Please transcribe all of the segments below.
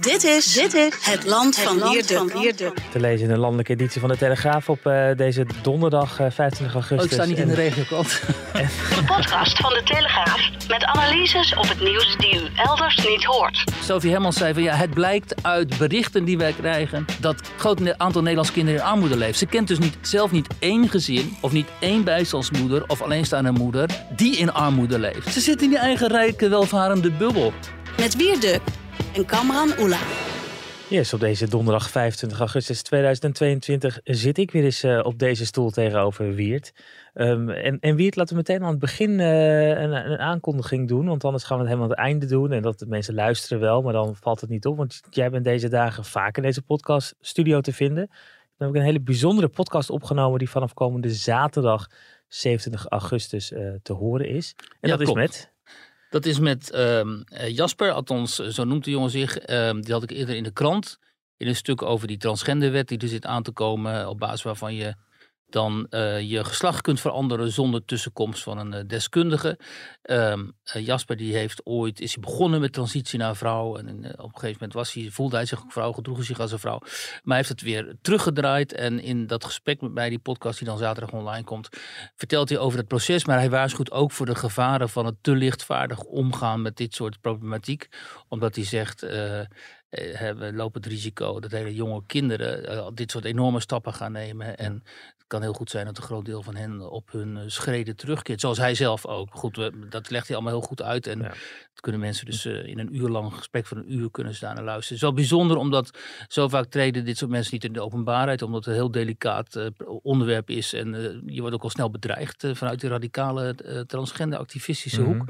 Dit is, dit is het land van Wierde. Te lezen in de landelijke editie van de Telegraaf op uh, deze donderdag uh, 25 augustus. Oh, ik sta niet in de regiokant. De podcast van de Telegraaf met analyses op het nieuws die u elders niet hoort. Sophie Hermans zei van ja, het blijkt uit berichten die wij krijgen dat het groot aantal Nederlandse kinderen in armoede leeft. Ze kent dus niet, zelf niet één gezin of niet één bijstandsmoeder of alleenstaande moeder die in armoede leeft. Ze zitten in die eigen rijke, welvarende bubbel. Met Wierde en Kamran Oela. Yes, op deze donderdag 25 augustus 2022 zit ik weer eens uh, op deze stoel tegenover Wiert. Um, en, en Wiert, laten we meteen aan het begin uh, een, een, aankondiging doen, want anders gaan we het helemaal aan het einde doen. En dat de mensen luisteren wel, maar dan valt het niet op, want jij bent deze dagen vaak in deze podcast studio te vinden. Dan heb ik een hele bijzondere podcast opgenomen die vanaf komende zaterdag 27 augustus uh, te horen is. En Ja, dat klopt. is met... Dat is met eh, Jasper, althans eh, zo noemt de jongen zich. Ehm, die had ik eerder in de krant. In een stuk over die transgenderwet die er zit aan te komen. Op basis waarvan je dan eh, je geslacht kunt veranderen zonder tussenkomst van een eh, deskundige. Ehm, eh, Jasper die heeft ooit, is hij begonnen met transitie naar vrouw. En op een gegeven moment was hij, voelde hij zich ook vrouw, gedroeg hij zich als een vrouw. Maar hij heeft het weer teruggedraaid. En in dat gesprek met mij, die podcast die dan zaterdag online komt, vertelt hij over het proces. Maar hij waarschuwt ook voor de gevaren van het te lichtvaardig omgaan met dit soort problematiek. Omdat hij zegt, we lopen het risico dat hele jonge kinderen dit soort enorme stappen gaan nemen. En kan heel goed zijn dat een groot deel van hen op hun eh, schreden terugkeert. Zoals hij zelf ook. Goed, we- dat legt hij allemaal heel goed uit. En Ja. dat kunnen mensen dus eh, in een uur lang gesprek van een uur kunnen staan en luisteren. Het is wel bijzonder omdat zo vaak treden dit soort mensen niet in de openbaarheid. Omdat het een heel delicaat eh, onderwerp is. En je wordt ook al snel bedreigd vanuit die radicale transgender activistische Mhm. hoek.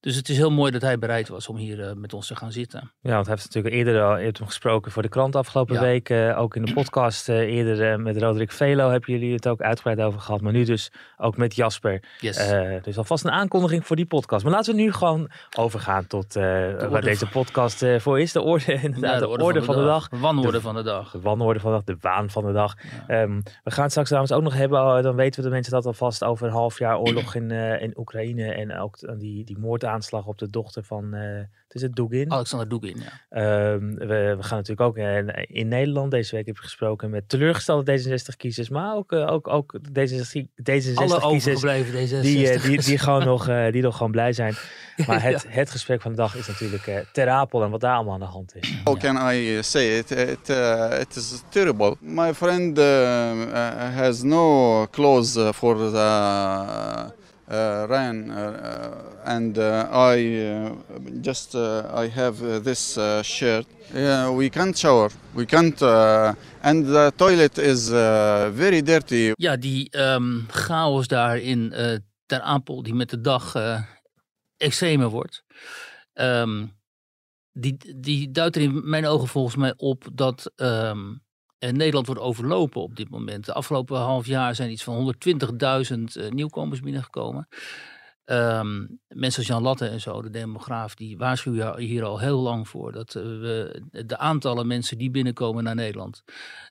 Dus het is heel mooi dat hij bereid was om hier met ons te gaan zitten. Ja, want hij heeft natuurlijk eerder al hem gesproken voor de krant afgelopen Ja. week. ook in de podcast eerder met Roderick Velo hebben jullie het ook uitgebreid over gehad. Maar nu dus ook met Jasper. Yes. Eh, dus alvast een aankondiging voor die podcast. Maar laten we nu gewoon overgaan tot eh, waar deze podcast eh, voor is. De orde, inderdaad, Ja, de, orde, van de dag. Wanorde De- van de dag. De wanorde van de dag, de waan van de dag. Ehm, we gaan het straks trouwens ook nog hebben, dan weten we de mensen dat alvast over een half jaar oorlog in, in Oekraïne. En ook die, die moordaanslag op de dochter van, het is het Dugin. Alexander Dugin, ja. Ehm, we, we gaan natuurlijk ook in Nederland. Deze week heb ik gesproken met teleurgestelde D66-kiezers. Maar ook, ook, ook D66 Alle D66-kiezers overgebleven D66. die, eh, die, die, gewoon nog, eh, die nog gewoon blij zijn. Maar het, het gesprek van de dag is natuurlijk eh Ter Apel en wat daar allemaal aan de hand is. How can I say it? It, uh, it is terrible. My friend uh, uh, has no clothes uh, for the uh, rain, uh, and uh, I uh, just I have this shirt. We can't shower. We can't, and the toilet is very dirty. Ja, die ehm, chaos daar in Ter Apel, die met de dag extremer wordt. ehm, die, die duidt er in mijn ogen volgens mij op dat ehm, eh, Nederland wordt overlopen op dit moment. De afgelopen half jaar zijn iets van 120.000 eh, nieuwkomers binnengekomen. Ehm, mensen als Jan Latte en zo, de demograaf, die waarschuwen hier al heel lang voor. Dat eh, we de aantallen mensen die binnenkomen naar Nederland,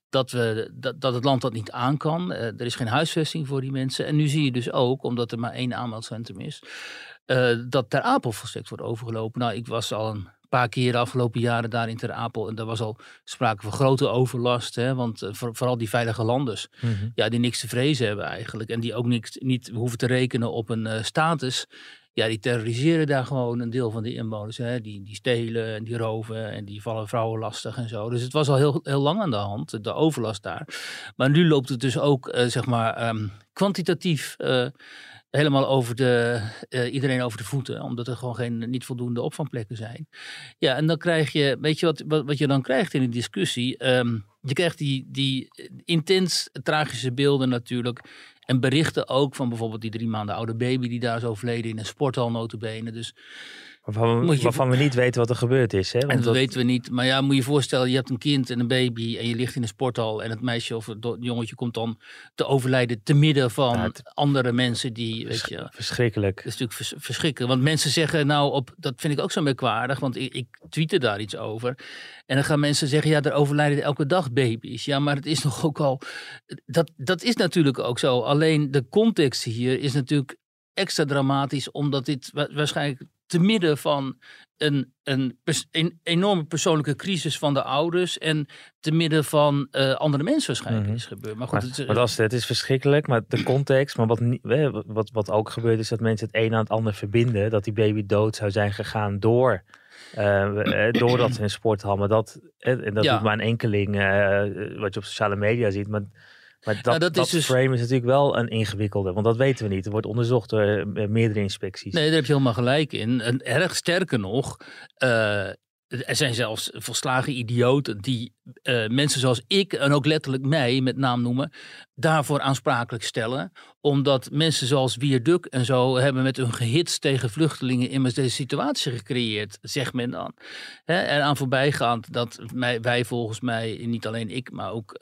dat, we, dat, dat het land dat niet aan kan. Er is geen huisvesting voor die mensen. En nu zie je dus ook, omdat er maar één aanmeldcentrum is, dat Ter Apel wordt overgelopen. Nou, ik was al een paar keer de afgelopen jaren daar in Ter Apel en daar was al sprake van grote overlast. Hè, want eh, voor- vooral die veilige landers, Mhm. ja, die niks te vrezen hebben eigenlijk. En die ook niks, niet hoeven te rekenen op een eh, status. Ja, die terroriseren daar gewoon een deel van de inwoners. Hè. Die, die stelen en die roven en die vallen vrouwen lastig en zo. Dus het was al heel, heel lang aan de hand, de overlast daar. Maar nu loopt het dus ook, eh, zeg maar, ehm, kwantitatief helemaal over de, eh, iedereen over de voeten. Omdat er gewoon geen, niet voldoende opvangplekken zijn. Ja, en dan krijg je, weet je wat, wat, wat je dan krijgt in een discussie? Ehm, je krijgt die, die intens tragische beelden natuurlijk. En berichten ook van bijvoorbeeld die drie maanden oude baby die daar is overleden in een sporthal notabene. Dus Waarvan, we, waarvan niet weten wat er gebeurd is. Hè? en dat dat- weten we niet. Maar ja, moet je je voorstellen, je hebt een kind en een baby en je ligt in een sporthal en het meisje of het jongetje komt dan te overlijden te midden van het- andere mensen die, weet je, Verschrikkelijk. dat is natuurlijk vers- verschrikkelijk. Want mensen zeggen nou, op, dat vind ik ook zo merkwaardig, want ik, ik tweette daar iets over. En dan gaan mensen zeggen, ja, er overlijden elke dag baby's. Ja, maar het is nog ook al, dat, dat is natuurlijk ook zo. Alleen de context hier is natuurlijk extra dramatisch, omdat dit wa- waarschijnlijk te midden van een, een, een, enorme persoonlijke crisis van de ouders. En te midden van uh, andere mensen waarschijnlijk Mhm. is gebeurd. Maar goed, Maar, het, is- maar dat is, het is verschrikkelijk, maar de context, maar wat, wat, wat ook gebeurt is dat mensen het een aan het ander verbinden. Dat die baby dood zou zijn gegaan door, eh, eh, doordat ze een sporthal. Maar dat, eh, en dat Ja. doet maar een enkeling eh, wat je op sociale media ziet. Maar, maar dat, Nou, dat, dat is dus- frame is natuurlijk wel een ingewikkelde, want dat weten we niet. Er wordt onderzocht door eh, meerdere inspecties. Nee, daar heb je helemaal gelijk in. En erg sterker nog, eh, er zijn zelfs volslagen idioten die eh, mensen zoals ik en ook letterlijk mij met naam noemen, daarvoor aansprakelijk stellen. Omdat mensen zoals Wierduk en zo hebben met hun gehits tegen vluchtelingen immers deze situatie gecreëerd, zegt men dan. Hè, en aan voorbijgaand dat mij, wij volgens mij, niet alleen ik, maar ook...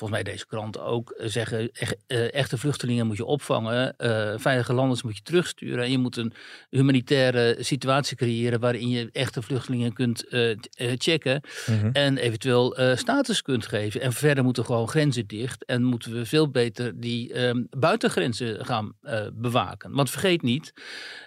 Volgens mij deze krant ook eh, zeggen, eh, echte vluchtelingen moet je opvangen, eh, veilige landers moet je terugsturen en je moet een humanitaire situatie creëren waarin je echte vluchtelingen kunt checken Mhm. en eventueel status kunt geven. En verder moeten gewoon grenzen dicht en moeten we veel beter die ehm, buitengrenzen gaan bewaken. Want vergeet niet,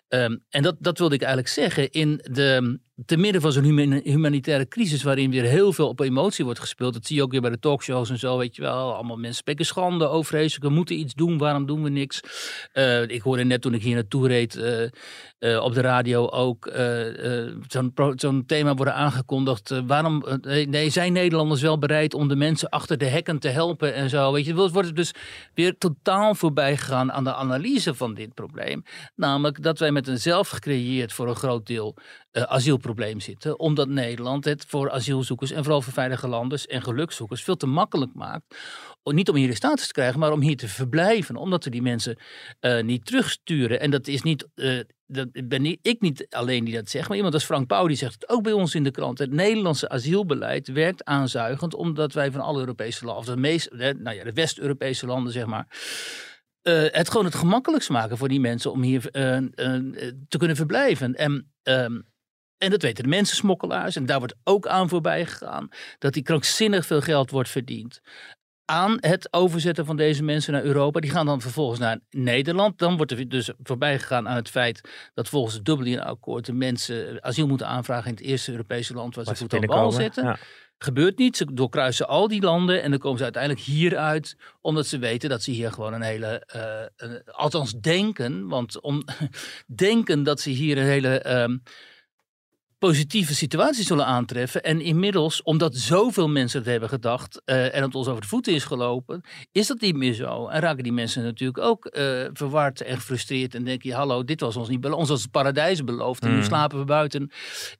ehm, en dat, dat wilde ik eigenlijk zeggen, in de, te midden van zo'n huma- humanitaire crisis waarin weer heel veel op emotie wordt gespeeld, dat zie je ook weer bij de talkshows en zo, weet je wel, allemaal mensen spreken schande, overheerselijk, we moeten iets doen, waarom doen we niks? Eh, ik hoorde net toen ik hier naartoe reed eh, eh, op de radio ook eh, zo'n thema worden aangekondigd. Waarom nee, zijn Nederlanders wel bereid om de mensen achter de hekken te helpen en zo? Weet je, het wordt dus weer totaal voorbij gegaan aan de analyse van dit probleem. Namelijk dat wij met een zelf gecreëerd voor een groot deel asielprobleem zitten. Omdat Nederland het voor asielzoekers en vooral voor veilige landers en gelukzoekers veel te makkelijk maakt. Niet om hier de status te krijgen, maar om hier te verblijven. Omdat we die mensen eh, niet terugsturen. En dat is niet. eh, dat ben ik niet alleen die dat zegt, maar iemand als Frank Pauw die zegt het ook bij ons in de krant. Het Nederlandse asielbeleid werkt aanzuigend omdat wij van alle Europese landen, of de meeste, nou ja, de West-Europese landen zeg maar, eh, het gewoon het gemakkelijkst maken voor die mensen om hier te kunnen verblijven. En, ehm, en dat weten de mensensmokkelaars. En daar wordt ook aan voorbij gegaan. Dat die krankzinnig veel geld wordt verdiend. Aan het overzetten van deze mensen naar Europa. Die gaan dan vervolgens naar Nederland. Dan wordt er dus voorbij gegaan aan het feit dat volgens het Dublin-akkoord de mensen asiel moeten aanvragen in het eerste Europese land waar ze Waar ze voet aan binnenkomen. zetten. Ja. Gebeurt niet. Ze doorkruisen al die landen en dan komen ze uiteindelijk hier uit. Omdat ze weten dat ze hier gewoon een hele. eh, een- althans denken. Want om, denken dat ze hier een hele. ehm, positieve situatie zullen aantreffen. En inmiddels, omdat zoveel mensen het hebben gedacht eh, en het ons over de voeten is gelopen, is dat niet meer zo. En raken die mensen natuurlijk ook eh, verward en gefrustreerd en denken, ja, hallo, dit was ons niet beloofd. Ons was het paradijs beloofd en nu Mm. slapen we buiten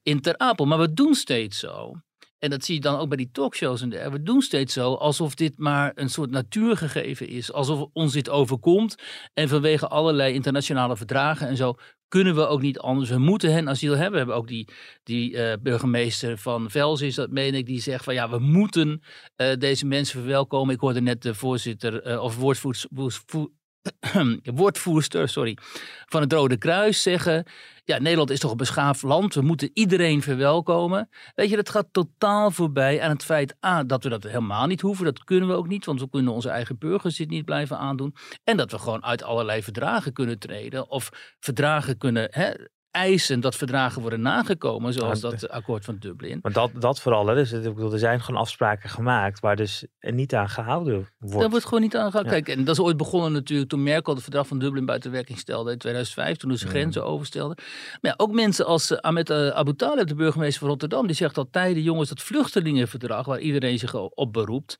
in Ter Apel. Maar we doen steeds zo. En dat zie je dan ook bij die talkshows en dergelijke. We doen steeds zo alsof dit maar een soort natuurgegeven is. Alsof ons dit overkomt. En vanwege allerlei internationale verdragen en zo kunnen we ook niet anders. We moeten hen asiel hebben. We hebben ook die, die eh, burgemeester van Vels is dat, meen ik, die zegt van ja, we moeten eh, deze mensen verwelkomen. Ik hoorde net de voorzitter eh, of voer- woordvoerster sorry, van het Rode Kruis zeggen... Ja, Nederland is toch een beschaafd land. We moeten iedereen verwelkomen. Weet je, dat gaat totaal voorbij aan het feit A, dat we dat helemaal niet hoeven. Dat kunnen we ook niet, want we kunnen onze eigen burgers dit niet blijven aandoen. En dat we gewoon uit allerlei verdragen kunnen treden. Of verdragen kunnen hè, eisen dat verdragen worden nagekomen. Zoals Ja, dat akkoord van Dublin. Maar dat, dat vooral, hè. Dus, het- ik bedoel, er zijn gewoon afspraken gemaakt waar dus er niet aan gehouden wordt. Daar wordt gewoon niet aan gehouden. Ja. Kijk, en dat is ooit begonnen natuurlijk toen Merkel het verdrag van Dublin buiten werking stelde in 2005, toen ze Mm. grenzen overstelde. Maar ja, ook mensen als uh, Ahmed uh, Abu Talib, de burgemeester van Rotterdam, die zegt al tijden, jongens, dat vluchtelingenverdrag waar iedereen zich op beroept,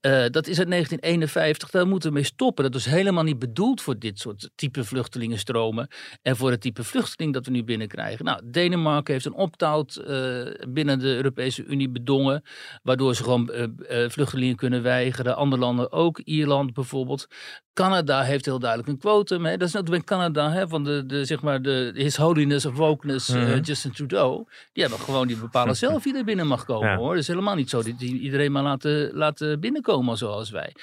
uh, dat is uit 1951, daar moeten we mee stoppen. Dat is helemaal niet bedoeld voor dit soort type vluchtelingenstromen en voor het type vluchteling dat we nu binnenkrijgen. Nou, Denemarken heeft een opt-out uh, binnen de Europese Unie bedongen, waardoor ze gewoon uh, vluchtelingen kunnen weigeren. Andere landen ook, Ierland bijvoorbeeld. Canada heeft heel duidelijk een quotum. Hè? Dat is natuurlijk bij Canada hè, van de, de, zeg maar de His Holiness of Wokeness, mm -hmm. uh, Justin Trudeau. Die hebben gewoon, die bepalen zelf wie er binnen mag komen ja. hoor. Het is helemaal niet zo dat die iedereen maar laten, laten binnenkomen zoals wij.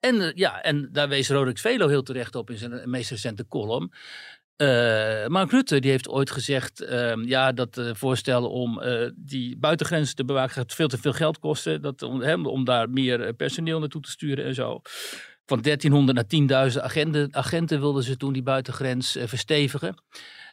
En uh, ja, en daar wees Roderick Velo heel terecht op in zijn meest recente column. Uh, Mark Rutte die heeft ooit gezegd uh, ja, dat uh, voorstellen om die buitengrenzen te bewaken gaat veel te veel geld kosten. Dat, om, om daar meer personeel naartoe te sturen en zo. van 1300 naar 10.000 agenten, agenten wilden ze toen die buitengrens verstevigen.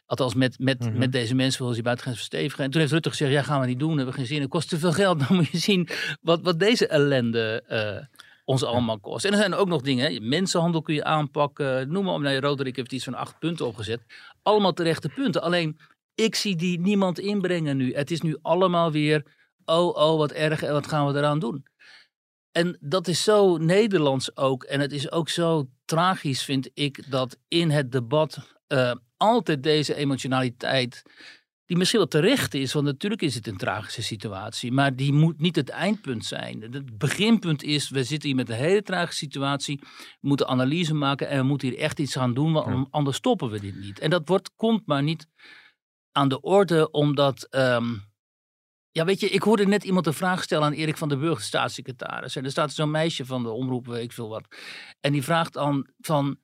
Althans, met, met, Mhm. met deze mensen wilden ze die buitengrens verstevigen. En toen heeft Rutte gezegd, ja, gaan we niet doen, hebben we geen zin. Het kost te veel geld. Dan moet je zien wat, wat deze ellende eh, ons allemaal kost. En er zijn ook nog dingen, hè. mensenhandel kun je aanpakken. Noem maar op. Nou, Roderick heeft iets van acht punten opgezet. Allemaal terechte punten. Alleen, ik zie die niemand inbrengen nu. Het is nu allemaal weer, oh, oh, wat erg en wat gaan we eraan doen? En dat is zo Nederlands ook. En het is ook zo tragisch, vind ik, dat in het debat eh, altijd deze emotionaliteit, die misschien wel terecht is, want natuurlijk is het een tragische situatie, maar die moet niet het eindpunt zijn. Het beginpunt is, we zitten hier met een hele tragische situatie, we moeten analyse maken en we moeten hier echt iets gaan doen, want anders stoppen we dit niet. En dat wordt, komt maar niet aan de orde, omdat... ehm, ja, weet je, ik hoorde net iemand een vraag stellen aan Erik van der Burg, de staatssecretaris. En er staat zo'n meisje van de omroep, weet ik veel wat. En die vraagt dan van,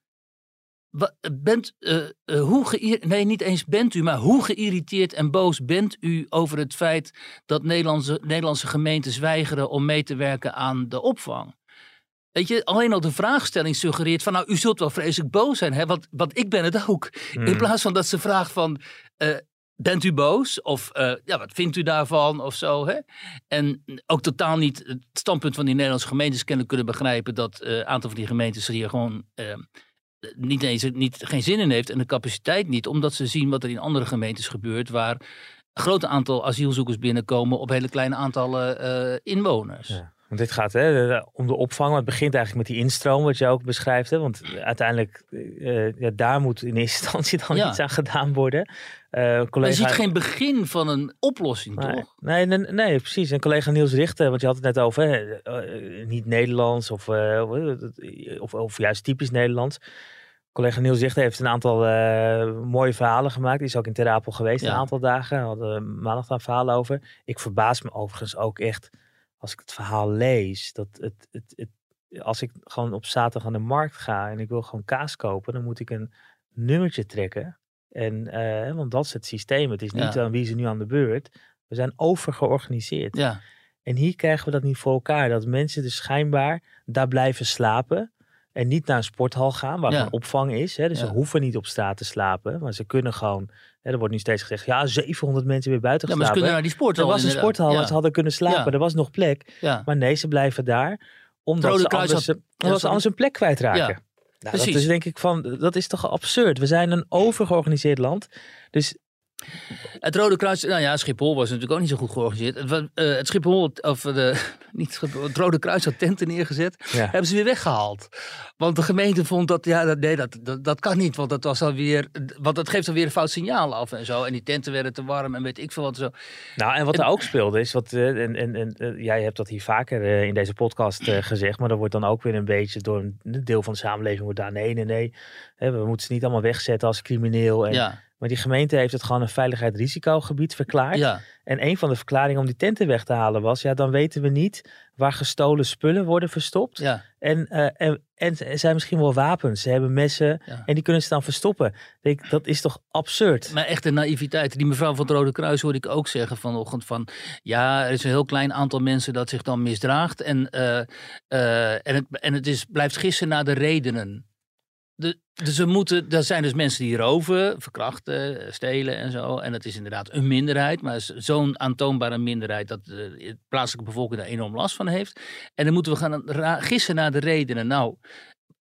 bent, eh, hoe nee niet eens bent u, maar hoe geïrriteerd en boos bent u over het feit dat Nederlandse, Nederlandse gemeentes weigeren om mee te werken aan de opvang? Weet je, alleen al de vraagstelling suggereert van, nou, u zult wel vreselijk boos zijn, hè? Want, want ik ben het ook. In Mm. plaats van dat ze vraagt van, eh, bent u boos? Of ja, wat vindt u daarvan? Of zo, hè? En ook totaal niet het standpunt van die Nederlandse gemeentes kennelijk kunnen begrijpen dat een aantal van die gemeentes er hier gewoon niet eens niet, geen zin in heeft en de capaciteit niet, omdat ze zien wat er in andere gemeentes gebeurt waar een groot aantal asielzoekers binnenkomen op hele kleine aantallen eh, inwoners. Want dit gaat hè, om de opvang. maar Het begint eigenlijk met die instroom, wat je ook beschrijft. Hè? Want uiteindelijk, eh, ja, daar moet in eerste instantie dan Ja. iets aan gedaan worden. Maar collega... je ziet geen begin van een oplossing, Nee, toch? nee, nee, nee, precies. En collega Niels Richter, want je had het net over hè, eh, niet Nederlands of, of, of juist typisch Nederlands. Collega Niels Richter heeft een aantal mooie verhalen gemaakt. Die is ook in Ter Apel geweest Ja. een aantal dagen. We hadden maandag daar verhalen over. Ik verbaas me overigens ook echt als ik het verhaal lees. Dat het, het, het, als ik gewoon op zaterdag aan de markt ga en ik wil gewoon kaas kopen, dan moet ik een nummertje trekken. En, eh, want dat is het systeem. Het is niet Ja. aan wie ze nu aan de beurt. We zijn overgeorganiseerd. Ja, En hier krijgen we dat niet voor elkaar. Dat mensen dus schijnbaar daar blijven slapen. En niet naar een sporthal gaan waar Ja. gewoon opvang is. Hè. Dus Ja. ze hoeven niet op straat te slapen. Maar ze kunnen gewoon. Er wordt nu steeds gezegd. Ja, 700 mensen weer buiten ja maar ze geslapen. kunnen naar die sport er was een sporthal waar ze hadden kunnen slapen. Ja. Er was nog plek. Ja. Maar nee, ze blijven daar. Omdat ze anders, had- omdat ze anders hun plek kwijtraken. Ja, Nou, dat precies. is denk ik van, dat is toch absurd. We zijn een overgeorganiseerd land. Dus Het Rode Kruis, nou ja, Schiphol was natuurlijk ook niet zo goed georganiseerd. Het, eh, het Schiphol, of de, niet Schiphol, het Rode Kruis had tenten neergezet, ja. hebben ze weer weggehaald. Want de gemeente vond dat, ja, dat, nee, dat, dat, dat kan niet, want dat was alweer, want dat geeft alweer een fout signaal af en zo. En die tenten werden te warm en weet ik veel wat zo. Nou, en wat er ook speelde is, wat, eh, en, en, en eh, jij hebt dat hier vaker in deze podcast gezegd, maar dat wordt dan ook weer een beetje door een deel van de samenleving wordt daar nee, nee, nee. Hè, we moeten ze niet allemaal wegzetten als crimineel. En, Ja, Maar die gemeente heeft het gewoon een veiligheidsrisicogebied verklaard. ja, En een van de verklaringen om die tenten weg te halen was, ja, dan weten we niet waar gestolen spullen worden verstopt. ja. En, eh, en, en er zijn misschien wel wapens. Ze hebben messen Ja. en die kunnen ze dan verstoppen. Denk, dat is toch absurd? Maar echt een naïviteit. Die mevrouw van het Rode Kruis hoorde ik ook zeggen vanochtend van... Ja, er is een heel klein aantal mensen dat zich dan misdraagt. En, eh, eh, en, het, en het is, blijft gissen naar de redenen. De, dus we moeten, er zijn dus mensen die roven, verkrachten, stelen en zo. En dat is inderdaad een minderheid. Maar zo'n aantoonbare minderheid dat de de plaatselijke bevolking daar enorm last van heeft. En dan moeten we gaan gissen naar de redenen. Nou,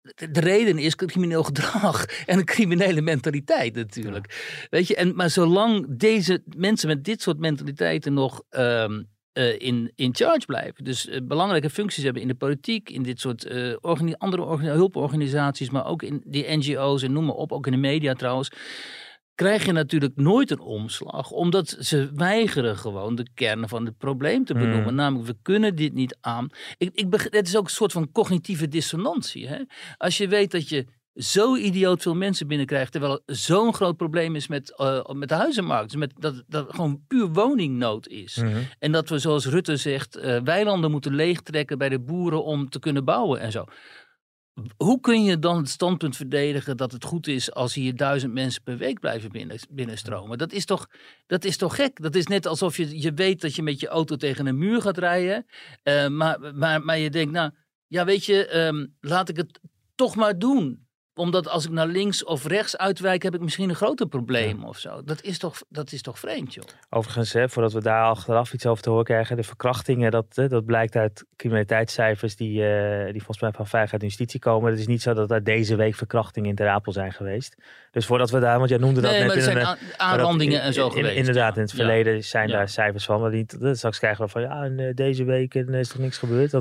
de de reden is crimineel gedrag en een criminele mentaliteit natuurlijk. Weet je, en, maar zolang deze mensen met dit soort mentaliteiten nog ehm, eh, in, in charge blijven, dus eh, belangrijke functies hebben in de politiek, in dit soort eh, organi- andere organi- hulporganisaties, maar ook in die NGO's en noem maar op, ook in de media trouwens, krijg je natuurlijk nooit een omslag, omdat ze weigeren gewoon de kern van het probleem te benoemen. Mm. Namelijk, we kunnen dit niet aan. Ik, ik het is ook een soort van cognitieve dissonantie. Hè? Als je weet dat je zo idioot veel mensen binnenkrijgt, terwijl er zo'n groot probleem is met, eh, met de huizenmarkt. Dus met, dat, dat het gewoon puur woningnood is. Mhm. En dat we, zoals Rutte zegt, eh, weilanden moeten leegtrekken bij de boeren om te kunnen bouwen en zo. Hoe kun je dan het standpunt verdedigen dat het goed is als hier duizend mensen per week blijven binnen, binnenstromen? Dat is, toch, dat is toch gek? Dat is net alsof je, je weet dat je met je auto tegen een muur gaat rijden. eh, maar, maar, maar je denkt, nou, ja, weet je, ehm, laat ik het toch maar doen omdat als ik naar links of rechts uitwijk, heb ik misschien een groter probleem of zo. Dat is toch, dat is toch vreemd, joh. Overigens, hè, voordat we daar achteraf iets over te horen krijgen, de verkrachtingen, dat, hè, dat blijkt uit criminaliteitscijfers die, eh, die volgens mij van Veiligheid en Justitie komen. Het is niet zo dat er deze week verkrachtingen in Ter Apel zijn geweest. Dus voordat we daar, want jij noemde dat Nee, net maar er in zijn een, dat- aanrandingen en zo in- geweest. Inderdaad, in het Ja. verleden zijn Ja. daar cijfers van, maar dat- straks krijgen we van ja, en, eh, deze week eh, is er niks gebeurd.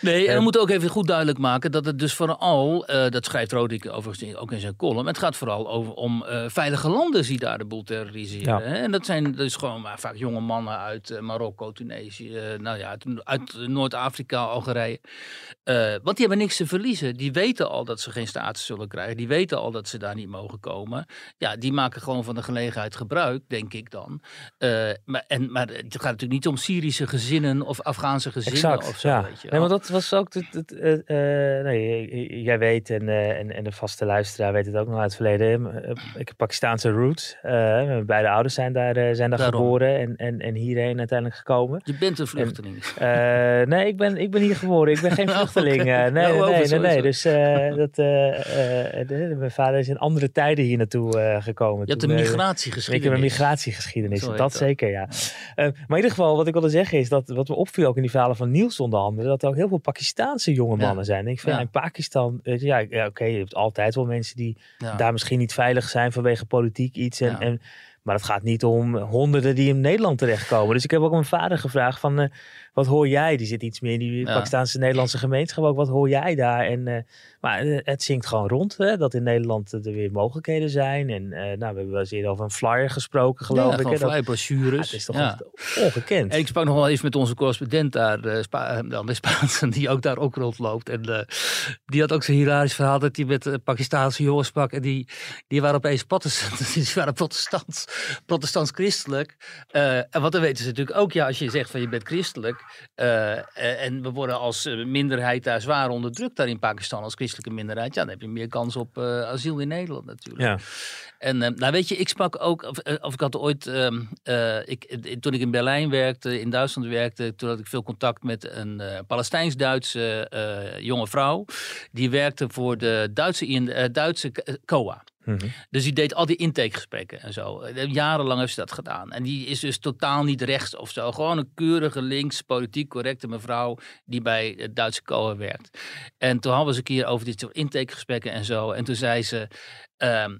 Nee, en Eh, we moeten ook even goed duidelijk maken dat het dus vooral, eh, dat schrijft Rodrik overigens ook in zijn column, het gaat vooral over, om eh, veilige landen die daar de boel terroriseren. Ja. Hè? En dat zijn dus gewoon maar vaak jonge mannen uit eh, Marokko, Tunesië, eh, nou ja, uit, uit Noord-Afrika, Algerije. Eh, want die hebben niks te verliezen. Die weten al dat ze geen status zullen krijgen. Die weten al dat ze daar niet mogen komen. Ja, die maken gewoon van de gelegenheid gebruik, denk ik dan. Eh, maar, en, maar het gaat natuurlijk niet om Syrische gezinnen of Afghaanse gezinnen exact, of zo, ja. weet je Nee, want dat was ook, het, het, eh, eh, nee, jij weet en, en, en de vaste luisteraar weet het ook nog uit het verleden. Ik heb Pakistaanse roots. Mijn beide ouders zijn daar, zijn daar Daarom. geboren en, en, en hierheen uiteindelijk gekomen. Je bent een vluchteling. Nee, ik ben, ik ben hier geboren. Ik ben geen Oh, vluchteling. nee, Ja, nee, nee, nee. Dus dat, de- mijn vader is in andere tijden hier naartoe eh, gekomen. Je hebt een eh, migratiegeschiedenis. ik heb een migratiegeschiedenis, dat dat. zeker, ja. Eh, maar in ieder geval, wat ik wilde zeggen is dat wat me opviel ook in die verhalen van Niels onder andere, dat er ook heel veel Pakistaanse jonge Ja. mannen zijn. Ik vind Ja. in Pakistan, ja, ja oké, je hebt altijd wel mensen die daar misschien niet veilig zijn vanwege politiek iets. En, en, maar het gaat niet om honderden die in Nederland terechtkomen. Dus ik heb ook mijn vader gevraagd van, eh, wat hoor jij? Die zit iets meer in die Ja. Pakistanse Nederlandse gemeenschap ook. Wat hoor jij daar? En, maar eh, het zingt gewoon rond, hè, dat in Nederland er weer mogelijkheden zijn. En eh, nou, we hebben wel eens eerder over een flyer gesproken, geloof ja, ik. hè, dat- flyerbrochures. Ja, het is toch Ja. ongekend. En ik sprak nog wel eens met onze correspondent daar, eh, Spa, dan de Spaanse, die ook daar ook rondloopt. En die had ook zo'n hilarisch verhaal dat hij met Pakistaanse jongens sprak. En die, die waren opeens protestant, die waren protestants, protestants-christelijk. En wat dan weten ze natuurlijk ook, ja, als je zegt van je bent christelijk. en we worden als minderheid daar zwaar onderdrukt daar in Pakistan, als christelijke minderheid. Ja, dan heb je meer kans op eh, asiel in Nederland natuurlijk. ja. En eh, nou weet je, ik sprak ook, of, eh, of ik had ooit, ehm, eh, ik, toen ik in Berlijn werkte, in Duitsland werkte, toen had ik veel contact met een eh, Palestijns-Duitse jonge vrouw. Die werkte voor de Duitse, in, Duitse COA. Mhm. Dus die deed al die intakegesprekken en zo. Jarenlang heeft ze dat gedaan. En die is dus totaal niet rechts of zo. Gewoon een keurige links, politiek correcte mevrouw die bij het Duitse COA werkt. En toen hadden we eens een keer over dit soort intakegesprekken en zo. En toen zei ze, ehm,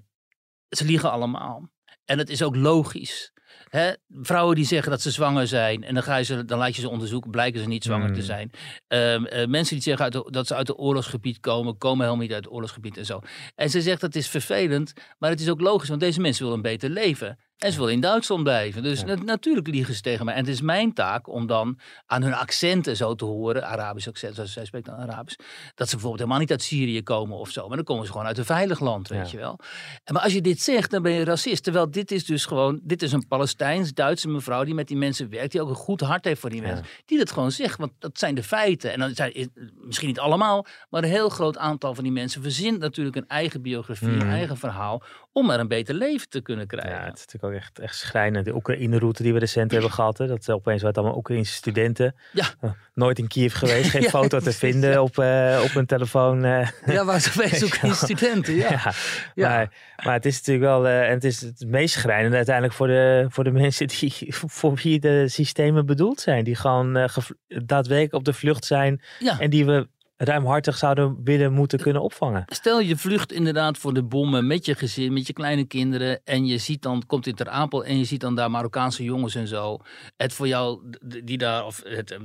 ze liegen allemaal. En het is ook logisch. Hè? Vrouwen die zeggen dat ze zwanger zijn en dan, ga je ze, dan laat je ze onderzoeken, blijken ze niet zwanger te Mm. zijn. Eh, mensen die zeggen uit de- dat ze uit het oorlogsgebied komen, komen helemaal niet uit het oorlogsgebied en zo. En ze zegt dat is vervelend, maar het is ook logisch, want deze mensen willen een beter leven. En ze willen in Duitsland blijven. Dus Ja. natuurlijk liegen ze tegen mij. En het is mijn taak om dan aan hun accenten zo te horen, Arabisch accent, zoals zij spreekt dan Arabisch, dat ze bijvoorbeeld helemaal niet uit Syrië komen of zo. Maar dan komen ze gewoon uit een veilig land, weet Ja. je wel. En maar als je dit zegt, dan ben je racist. Terwijl dit is dus gewoon, dit is een Palestijns-Duitse mevrouw die met die mensen werkt, die ook een goed hart heeft voor die Ja. mensen. Die dat gewoon zegt, want dat zijn de feiten. En dan zijn misschien niet allemaal, maar een heel groot aantal van die mensen verzint natuurlijk een eigen biografie, Mhm. een eigen verhaal, om er een beter leven te kunnen krijgen. Ja, het is natuurlijk ook echt, echt schrijnend. De Oekraïne-route die we recent hebben gehad. Hè, dat opeens waren het allemaal Oekraïnse studenten. Ja. Eh, nooit in Kiev geweest. Geen Ja, foto te vinden ja. op, eh, op hun telefoon. eh. Ja, waar ze zoeken in studenten, ja. Maar, maar het is natuurlijk wel, en het is het meest schrijnende uiteindelijk voor de, voor de mensen die, voor wie de systemen bedoeld zijn. Die gewoon daadwerkelijk op de vlucht zijn ja. en die we ruimhartig zouden willen moeten kunnen opvangen. Stel je vlucht inderdaad voor de bommen met je gezin, met je kleine kinderen. En je ziet dan, komt in Ter Apel en je ziet dan daar Marokkaanse jongens en zo. Het voor jou, die daar, of het eh,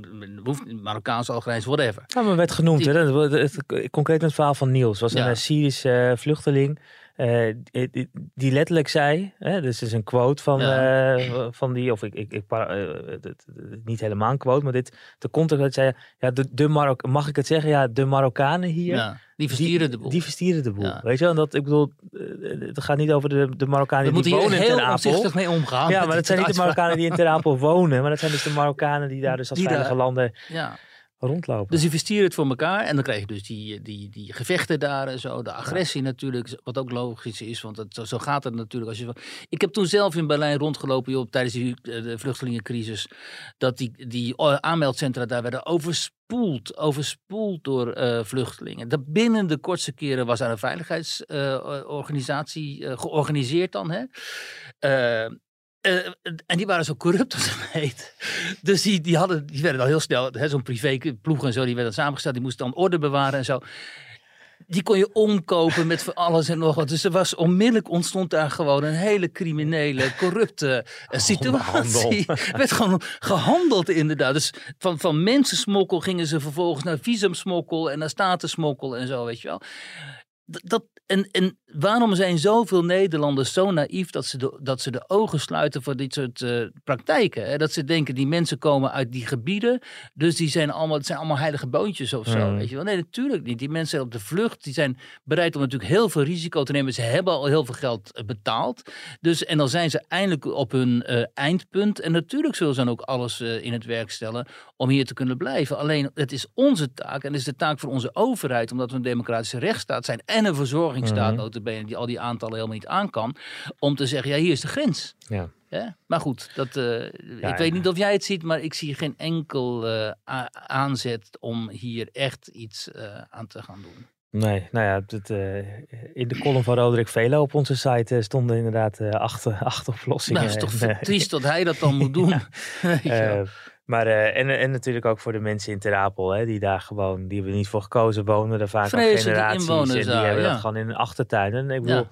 hoeft Marokkaans, Algerijns, whatever. Ja, maar werd genoemd. Die- Hè? Het, het- concreet het verhaal van Niels. was een Ja. eh, Syrische eh, vluchteling. Eh, die, die- letterlijk zei, hè, dus is een quote van, Ja. eh, van die, of ik, ik, ik eh, niet helemaal een quote, maar dit, de context dat zei, ja, de, de Marok, mag ik het zeggen, ja, de Marokkanen hier, Ja, die verstieren de boel. die verstieren de boel. Ja. Weet je wel, en dat, ik bedoel, eh, het gaat niet over de, de Marokkanen die wonen in Ter heel Apel. mee omgaan. Ja, maar dat zijn niet de. Marokkanen die in Ter Apel wonen, maar dat zijn dus de Marokkanen die daar dus als Die veilige daar- landen Ja, rondlopen. Dus die verstieren het voor elkaar en dan krijg je dus die, die, die gevechten daar en zo. De agressie natuurlijk, wat ook logisch is, want het, zo gaat het natuurlijk. Als je, ik heb toen zelf in Berlijn rondgelopen joh, tijdens die, eh, de vluchtelingencrisis. Dat die, die aanmeldcentra daar werden overspoeld, overspoeld door uh, vluchtelingen. Dat binnen de kortste keren was daar een veiligheidsorganisatie uh, georganiseerd dan. Hè? Uh, en die waren zo corrupt als het heet. Dus die, die, hadden, die werden al heel snel, zo'n privéploeg en zo, die werden samengesteld. Die moesten dan orde bewaren en zo. Die kon je omkopen met van alles en nog wat. Dus er was onmiddellijk ontstond daar gewoon een hele criminele, corrupte uh, situatie. Er werd gewoon gehandeld inderdaad. Dus van, van mensensmokkel gingen ze vervolgens naar visumsmokkel en naar statensmokkel en zo, weet je wel. Dat, en, en waarom zijn zoveel Nederlanders zo naïef dat ze de, dat ze de ogen sluiten voor dit soort uh, praktijken? Hè? Dat ze denken, die mensen komen uit die gebieden, dus die zijn allemaal, het zijn allemaal heilige boontjes of zo. Mm. Weet je wel? Nee, natuurlijk niet. Die mensen zijn op de vlucht, die zijn bereid om natuurlijk heel veel risico te nemen. Ze hebben al heel veel geld eh, betaald. Dus, en dan zijn ze eindelijk op hun uh, eindpunt. En natuurlijk zullen ze dan ook alles uh, in het werk stellen om hier te kunnen blijven. Alleen, het is onze taak en het is de taak voor onze overheid, omdat we een democratische rechtsstaat zijn en een verzorging staat, mm -hmm. die al die aantallen helemaal niet aan kan, om te zeggen, ja, hier is de grens. Ja. Ja? Maar goed, dat, uh, ik weet niet of jij het ziet, maar ik zie geen enkel uh, aanzet om hier echt iets uh, aan te gaan doen. Nee, nou ja, het, in de column van Roderick Velo op onze site stonden inderdaad acht, acht oplossingen. Nou, het is toch triest dat hij dat dan moet doen. ja. Maar, uh, en, en natuurlijk ook voor de mensen in Terapel, hè, die daar gewoon, die hebben niet voor gekozen wonen. Er vaak al generaties inwoners en die daar, hebben ja. dat gewoon in hun achtertuin. En ik bedoel, ja.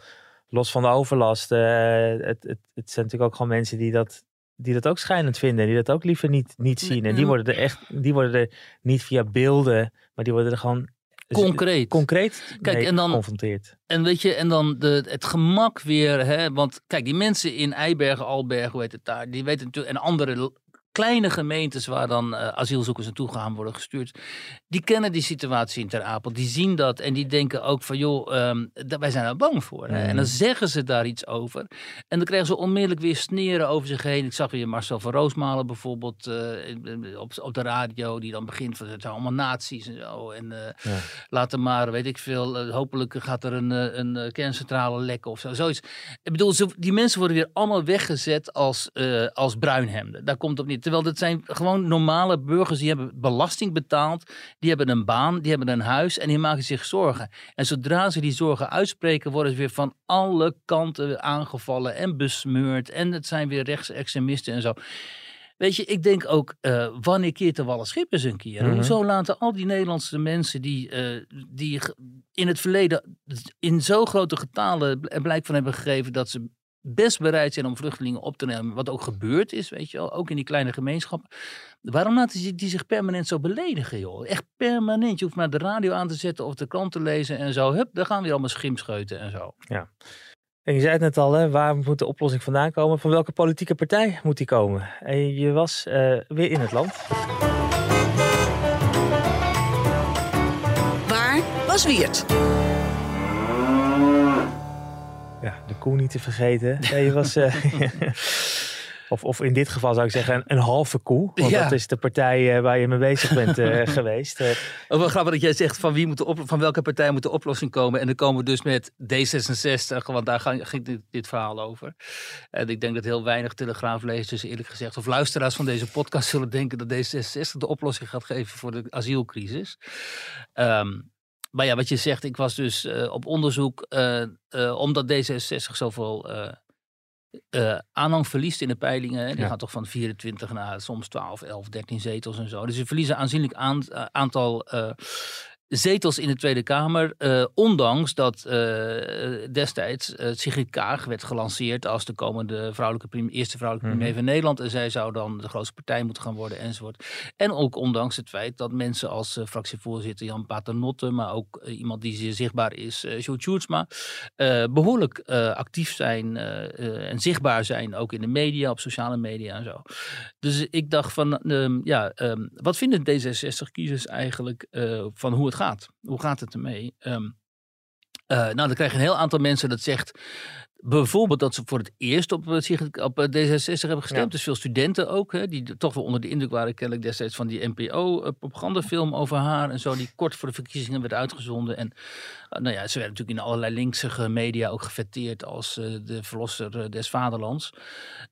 los van de overlast, uh, het, het, het zijn natuurlijk ook gewoon mensen die dat, die dat ook schijnend vinden. Die dat ook liever niet, niet zien. En die worden er echt, die worden er niet via beelden, maar die worden er gewoon concreet. Concreet kijk, en dan, geconfronteerd. En weet je, en dan de, het gemak weer, hè, want kijk, die mensen in Eibergen, Albergen, hoe heet het daar, die weten natuurlijk, en andere kleine gemeentes waar dan uh, asielzoekers naartoe gaan worden gestuurd, die kennen die situatie in Ter Apel. Die zien dat en die denken ook van, joh, um, wij zijn er bang voor. Hè? Mm. En dan zeggen ze daar iets over. En dan krijgen ze onmiddellijk weer sneren over zich heen. Ik zag weer Marcel van Roosmalen bijvoorbeeld uh, op, op de radio, die dan begint van, het zijn allemaal nazi's en zo. En uh, ja. laten maar, weet ik veel, hopelijk gaat er een, een kerncentrale lekken of zo. Zoiets. Ik bedoel, die mensen worden weer allemaal weggezet als, als bruinhemden. Daar komt op niet. Terwijl dat zijn gewoon normale burgers die hebben belasting betaald, die hebben een baan, die hebben een huis en die maken zich zorgen. En zodra ze die zorgen uitspreken, worden ze weer van alle kanten aangevallen en besmeurd. En het zijn weer rechtsextremisten en zo. Weet je, ik denk ook, uh, wanneer keert de Wallen Schip eens een keer? Mm -hmm. Hoezo laten al die Nederlandse mensen die, uh, die in het verleden in zo grote getalen er blijk van hebben gegeven dat ze best bereid zijn om vluchtelingen op te nemen, wat ook gebeurd is, weet je wel, ook in die kleine gemeenschappen. Waarom laten ze die zich permanent zo beledigen, joh? Echt permanent. Je hoeft maar de radio aan te zetten of de krant te lezen en zo. Hup, daar gaan weer allemaal schimscheuten en zo. Ja. En je zei het net al, hè, waar moet de oplossing vandaan komen? Van welke politieke partij moet die komen? En je was uh, weer in het land. Waar was Wiert? Ja, de koe niet te vergeten. Ja, je was, uh, of, of in dit geval zou ik zeggen een, een halve koe. Want ja. dat is de partij uh, waar je mee bezig bent uh, geweest. Oh, wel grappig dat jij zegt van, wie moet de op, van welke partij moet de oplossing komen. En dan komen we dus met D66, want daar ging dit, dit verhaal over. En ik denk dat heel weinig telegraaflezers eerlijk gezegd, of luisteraars van deze podcast zullen denken dat D66 de oplossing gaat geven voor de asielcrisis. Um, maar ja, wat je zegt, ik was dus uh, op onderzoek, uh, uh, omdat D66 zoveel aanhang verliest in de peilingen. Die ja. gaat toch van 24 naar soms 12, 11, 13 zetels en zo. Dus ze verliezen aanzienlijk aan, aantal zetels in de Tweede Kamer. Uh, ondanks dat uh, destijds uh, Sigrid Kaag werd gelanceerd als de komende vrouwelijke prim, eerste vrouwelijke premier mm. van Nederland. En zij zou dan de grootste partij moeten gaan worden enzovoort. En ook ondanks het feit dat mensen als fractievoorzitter Jan Paternotte, maar ook iemand die zeer zichtbaar is, uh, Sjoerd behoorlijk actief zijn en zichtbaar zijn. Ook in de media, op sociale media en zo. Dus ik dacht van, ehm, ja, um, wat vinden D66-kiezers eigenlijk van hoe het gaat. Hoe gaat het ermee? Um, uh, nou, dan krijg je een heel aantal mensen dat zegt Bijvoorbeeld dat ze voor het eerst op, eh, op eh, D66 hebben gestemd. Ja. Dus veel studenten ook, hè, die toch wel onder de indruk waren kennelijk destijds van die NPO-propagandafilm over haar en zo, die kort voor de verkiezingen werd uitgezonden. En eh, nou ja, ze werd natuurlijk in allerlei linksige media ook gefeteerd als eh, de verlosser eh, des vaderlands.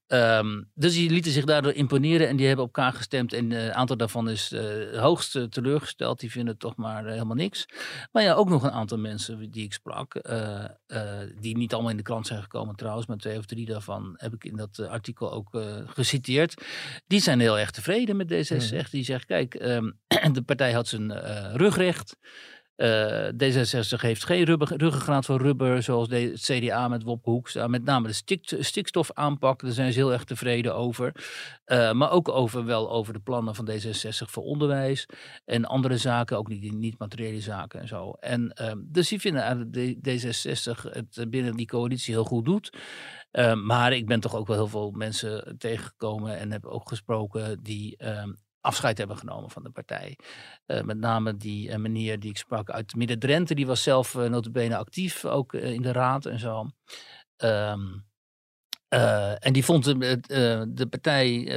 Ehm, dus die lieten zich daardoor imponeren en die hebben op elkaar gestemd. En eh, een aantal daarvan is eh hoogst eh, teleurgesteld. Die vinden toch maar eh, helemaal niks. Maar ja, ook nog een aantal mensen die ik sprak. eh, eh, die niet allemaal in de krant zijn gekomen trouwens. Maar twee of drie daarvan heb ik in dat eh, artikel ook eh, geciteerd. Die zijn heel erg tevreden met D66. Die zeggen, kijk, ehm, de partij had zijn eh, rugrecht. Eh, D66 heeft geen rubber, ruggengraat van rubber, zoals de, het CDA met Wop Hoekstra. Met name de stik, stikstofaanpak, daar zijn ze heel erg tevreden over. Eh, maar ook over, wel over de plannen van D66 voor onderwijs en andere zaken, ook niet, niet materiële zaken en zo. En, ehm, dus die vinden dat D66 het eh, binnen die coalitie heel goed doet. Ehm, maar ik ben toch ook wel heel veel mensen tegengekomen en heb ook gesproken die ehm, afscheid hebben genomen van de partij. Eh, met name die eh, meneer die ik sprak uit Midden-Drenthe, die was zelf uh, actief, ook in de raad en zo. Ehm, eh, en die vond de, partij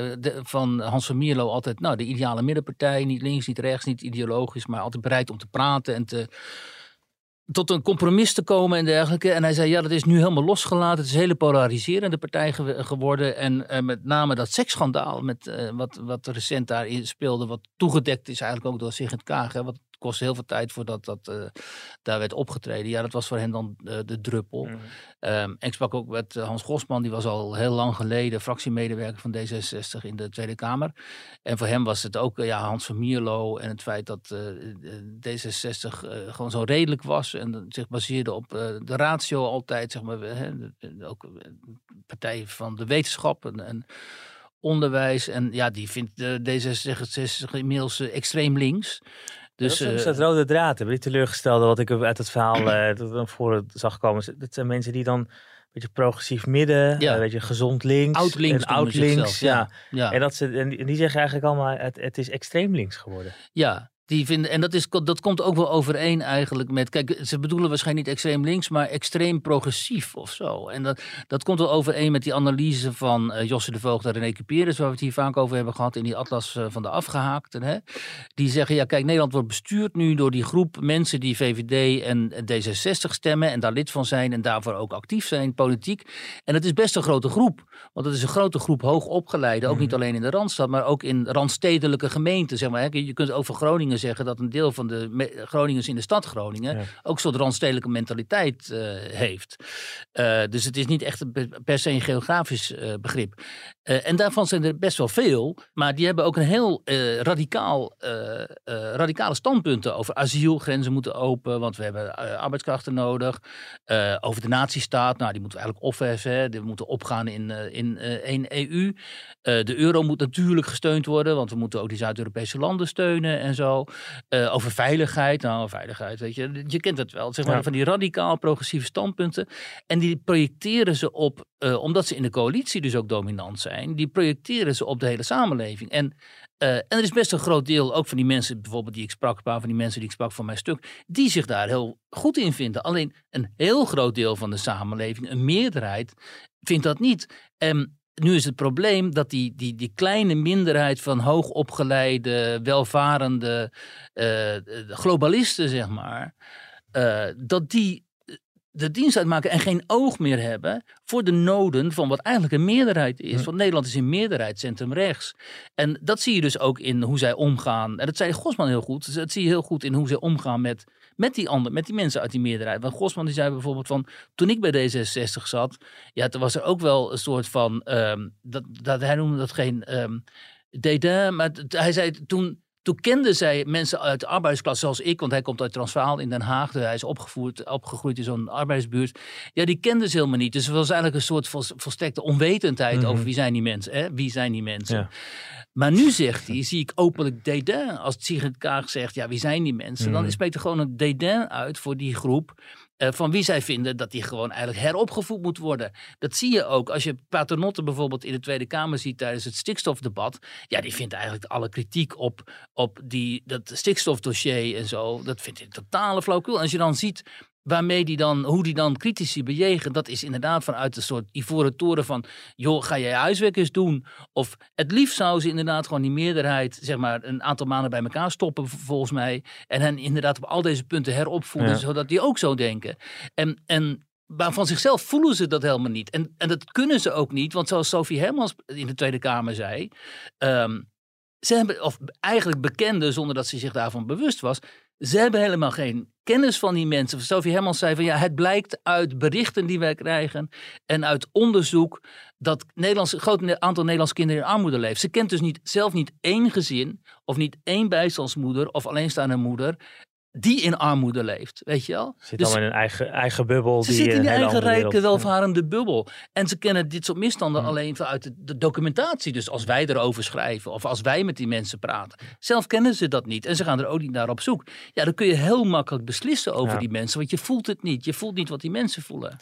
van Hans van Mierlo altijd nou, de ideale middenpartij. Niet links, niet rechts, niet ideologisch, maar altijd bereid om te praten en te, tot een compromis te komen en dergelijke. En hij zei, ja, dat is nu helemaal losgelaten. Het is een hele polariserende partij ge- geworden. En eh, met name dat seksschandaal, met, eh, wat, wat recent daarin speelde, wat toegedekt is eigenlijk ook door Sigrid Kaag. Hè, kostte heel veel tijd voordat dat eh, daar werd opgetreden. Ja, dat was voor hen dan eh, de druppel. Mhm. Ehm, ik sprak ook met eh, Hans Gosman, die was al heel lang geleden fractiemedewerker van D66 in de Tweede Kamer. En voor hem was het ook ja, Hans van Mierlo en het feit dat eh, eh, D66 eh, gewoon zo redelijk was en zich baseerde op de ratio altijd, zeg maar, hè, ook partij van de wetenschap en, en onderwijs. En ja, die vindt de D66 inmiddels extreem links. Dus, dat is eh, dat rode draad. Die teleurgestelde wat ik uit het verhaal eh, dat naar voren zag komen. Dat zijn mensen die dan een beetje progressief midden, Ja. een beetje gezond links, oud links, en oud links. Ja. ja. En, dat ze, en die en die zeggen eigenlijk allemaal, het, het is extreem links geworden. Ja, die vinden, en dat, is, dat komt ook wel overeen eigenlijk met. Kijk, ze bedoelen waarschijnlijk niet extreem links, maar extreem progressief of zo. En dat, dat komt wel overeen met die analyse van eh, Josse de Voogd en René Cuperus, waar we het hier vaak over hebben gehad in die Atlas eh, van de Afgehaakten. Hè? Die zeggen: ja, kijk, Nederland wordt bestuurd nu door die groep mensen die VVD en D66 stemmen en daar lid van zijn en daarvoor ook actief zijn, politiek. En dat is best een grote groep, want het is een grote groep hoogopgeleiden, ook niet alleen in de Randstad, maar ook in randstedelijke gemeenten. Zeg maar, hè. Je kunt over Groningen zeggen dat een deel van de Groningers in de stad Groningen Ja. ook een soort randstedelijke mentaliteit eh, heeft. Eh, dus het is niet echt per se een geografisch eh, begrip. Eh, en daarvan zijn er best wel veel, maar die hebben ook een heel eh, radicaal, eh, radicale standpunten over asiel. Grenzen moeten open, want we hebben arbeidskrachten nodig. Over de natiestaat, nou die moeten we eigenlijk opheffen. Hè. Die moeten opgaan in, in één EU. De euro moet natuurlijk gesteund worden, want we moeten ook die Zuid-Europese landen steunen en zo. Over veiligheid, nou veiligheid, weet je, je kent het wel. Zeg maar Ja. van die radicaal progressieve standpunten. En die projecteren ze op, omdat ze in de coalitie dus ook dominant zijn, die projecteren ze op de hele samenleving. En, eh, en er is best een groot deel, ook van die mensen, bijvoorbeeld die ik sprak, van die mensen die ik sprak van mijn stuk, die zich daar heel goed in vinden. Alleen een heel groot deel van de samenleving, een meerderheid, vindt dat niet. En nu is het probleem dat die, die, die kleine minderheid van hoogopgeleide, welvarende eh, globalisten, zeg maar, eh, dat die de dienst uitmaken en geen oog meer hebben voor de noden van wat eigenlijk een meerderheid is. Hm. Want Nederland is in meerderheid centrum rechts. En dat zie je dus ook in hoe zij omgaan. En dat zei Gosman heel goed. Dat zie je heel goed in hoe zij omgaan met, met die anderen, met die mensen uit die meerderheid. Want Gosman die zei bijvoorbeeld van, toen ik bij D66 zat, ja, toen was er ook wel een soort van, ehm, dat, dat, hij noemde dat geen dédain, maar hij zei toen, toen kenden zij mensen uit de arbeidsklasse zoals ik, want hij komt uit Transvaal in Den Haag. dus Hij is opgevoerd, opgegroeid in zo'n arbeidsbuurt. Ja, die kenden ze helemaal niet. Dus het was eigenlijk een soort vol- volstrekte onwetendheid Mhm. over wie zijn die mensen. Hè? Wie zijn die mensen? Ja. Maar nu zegt hij, zie ik openlijk dédain. Als Sigrid Kaag zegt, ja, wie zijn die mensen? Mhm. Dan spreekt er gewoon een dédain uit voor die groep. Eh, van wie zij vinden dat die gewoon eigenlijk heropgevoed moet worden. Dat zie je ook als je Paternotte bijvoorbeeld in de Tweede Kamer ziet tijdens het stikstofdebat. Ja, die vindt eigenlijk alle kritiek op, op die, dat stikstofdossier en zo. Dat vindt hij totale flauwekul. En als je dan ziet waarmee die dan, hoe die dan critici bejegen, dat is inderdaad vanuit een soort ivoren toren van, joh, ga jij huiswerk eens doen? Of het liefst zou ze inderdaad gewoon die meerderheid, zeg maar, een aantal maanden bij elkaar stoppen, volgens mij. En hen inderdaad op al deze punten heropvoeden, Ja. zodat die ook zo denken. En, en maar van zichzelf voelen ze dat helemaal niet. En, en dat kunnen ze ook niet, want zoals Sophie Hermans in de Tweede Kamer zei, ehm, ze hebben, of eigenlijk bekende zonder dat ze zich daarvan bewust was, ze hebben helemaal geen kennis van die mensen. Sophie Hermans zei van ja, het blijkt uit berichten die wij krijgen en uit onderzoek dat Nederlands, een groot aantal Nederlandse kinderen in armoede leeft. Ze kent dus niet, zelf niet één gezin of niet één bijstandsmoeder of alleenstaande moeder die in armoede leeft, weet je wel? Zit Dus- allemaal in een eigen, eigen bubbel. ze die zitten in een die eigen rijke, welvarende bubbel. En ze kennen dit soort misstanden Hmm. alleen vanuit de, de documentatie. Dus als wij erover schrijven of als wij met die mensen praten. Zelf kennen ze dat niet en ze gaan er ook niet naar op zoek. Ja, dan kun je heel makkelijk beslissen over Ja. die mensen. Want je voelt het niet. Je voelt niet wat die mensen voelen.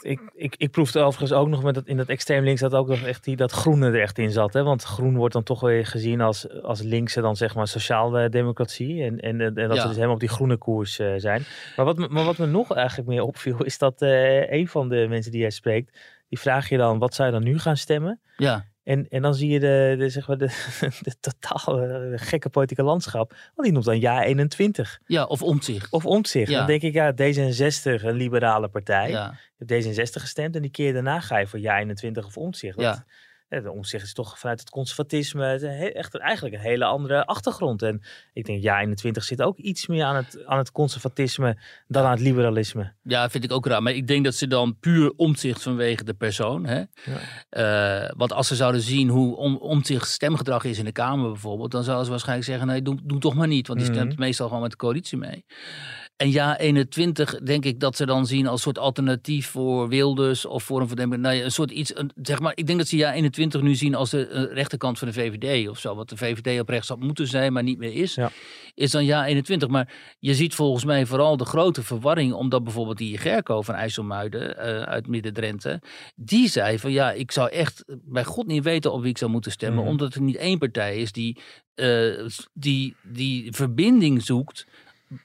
Ik, ik, ik proefde overigens ook nog met dat, in dat extreem links dat ook nog echt die, dat groene er echt in zat. Hè? Want groen wordt dan toch weer gezien als, als linkse dan zeg maar sociaal-democratie. En, en, en dat Ja. ze dus helemaal op die groene koers eh, zijn. Maar wat, me, maar wat me nog eigenlijk meer opviel is dat eh, een van de mensen die jij spreekt, die vraag je dan wat zou je dan nu gaan stemmen? Ja, En, en dan zie je de, de, zeg maar de, de totaal eh, gekke politieke landschap. Want die noemt dan ja 21 ja of omzicht. of omzicht. Ja. Dan denk ik ja D66 een liberale partij. Ja, Je hebt D66 gestemd en die keer daarna ga je voor ja 21 of omzicht. Ja. Ja, de omzicht is toch vanuit het conservatisme het is echt eigenlijk een hele andere achtergrond. En ik denk ja 21 zit ook iets meer aan het, aan het conservatisme dan aan het liberalisme. ja, vind ik ook raar. Maar ik denk dat ze dan puur omzicht vanwege de persoon. Hè? Eh, want als ze zouden zien hoe om, omzicht stemgedrag is in de Kamer bijvoorbeeld, dan zouden ze waarschijnlijk zeggen: nee, doe, doe toch maar niet. Want die stemt Mhm. meestal gewoon met de coalitie mee. En ja, 21 denk ik dat ze dan zien als soort alternatief voor Wilders of voor een verdemmer. Nou ja, een soort iets, een, zeg maar, ik denk dat ze ja 21 nu zien als de eh, rechterkant van de VVD of zo. Wat de VVD op rechts had moeten zijn, maar niet meer is. Ja. Is dan ja 21. Maar je ziet volgens mij vooral de grote verwarring, omdat bijvoorbeeld die Gerco van IJsselmuiden eh, uit Midden-Drenthe, die zei van ja, ik zou echt bij God niet weten op wie ik zou moeten stemmen, Mhm. omdat er niet één partij is die, eh, die, die verbinding zoekt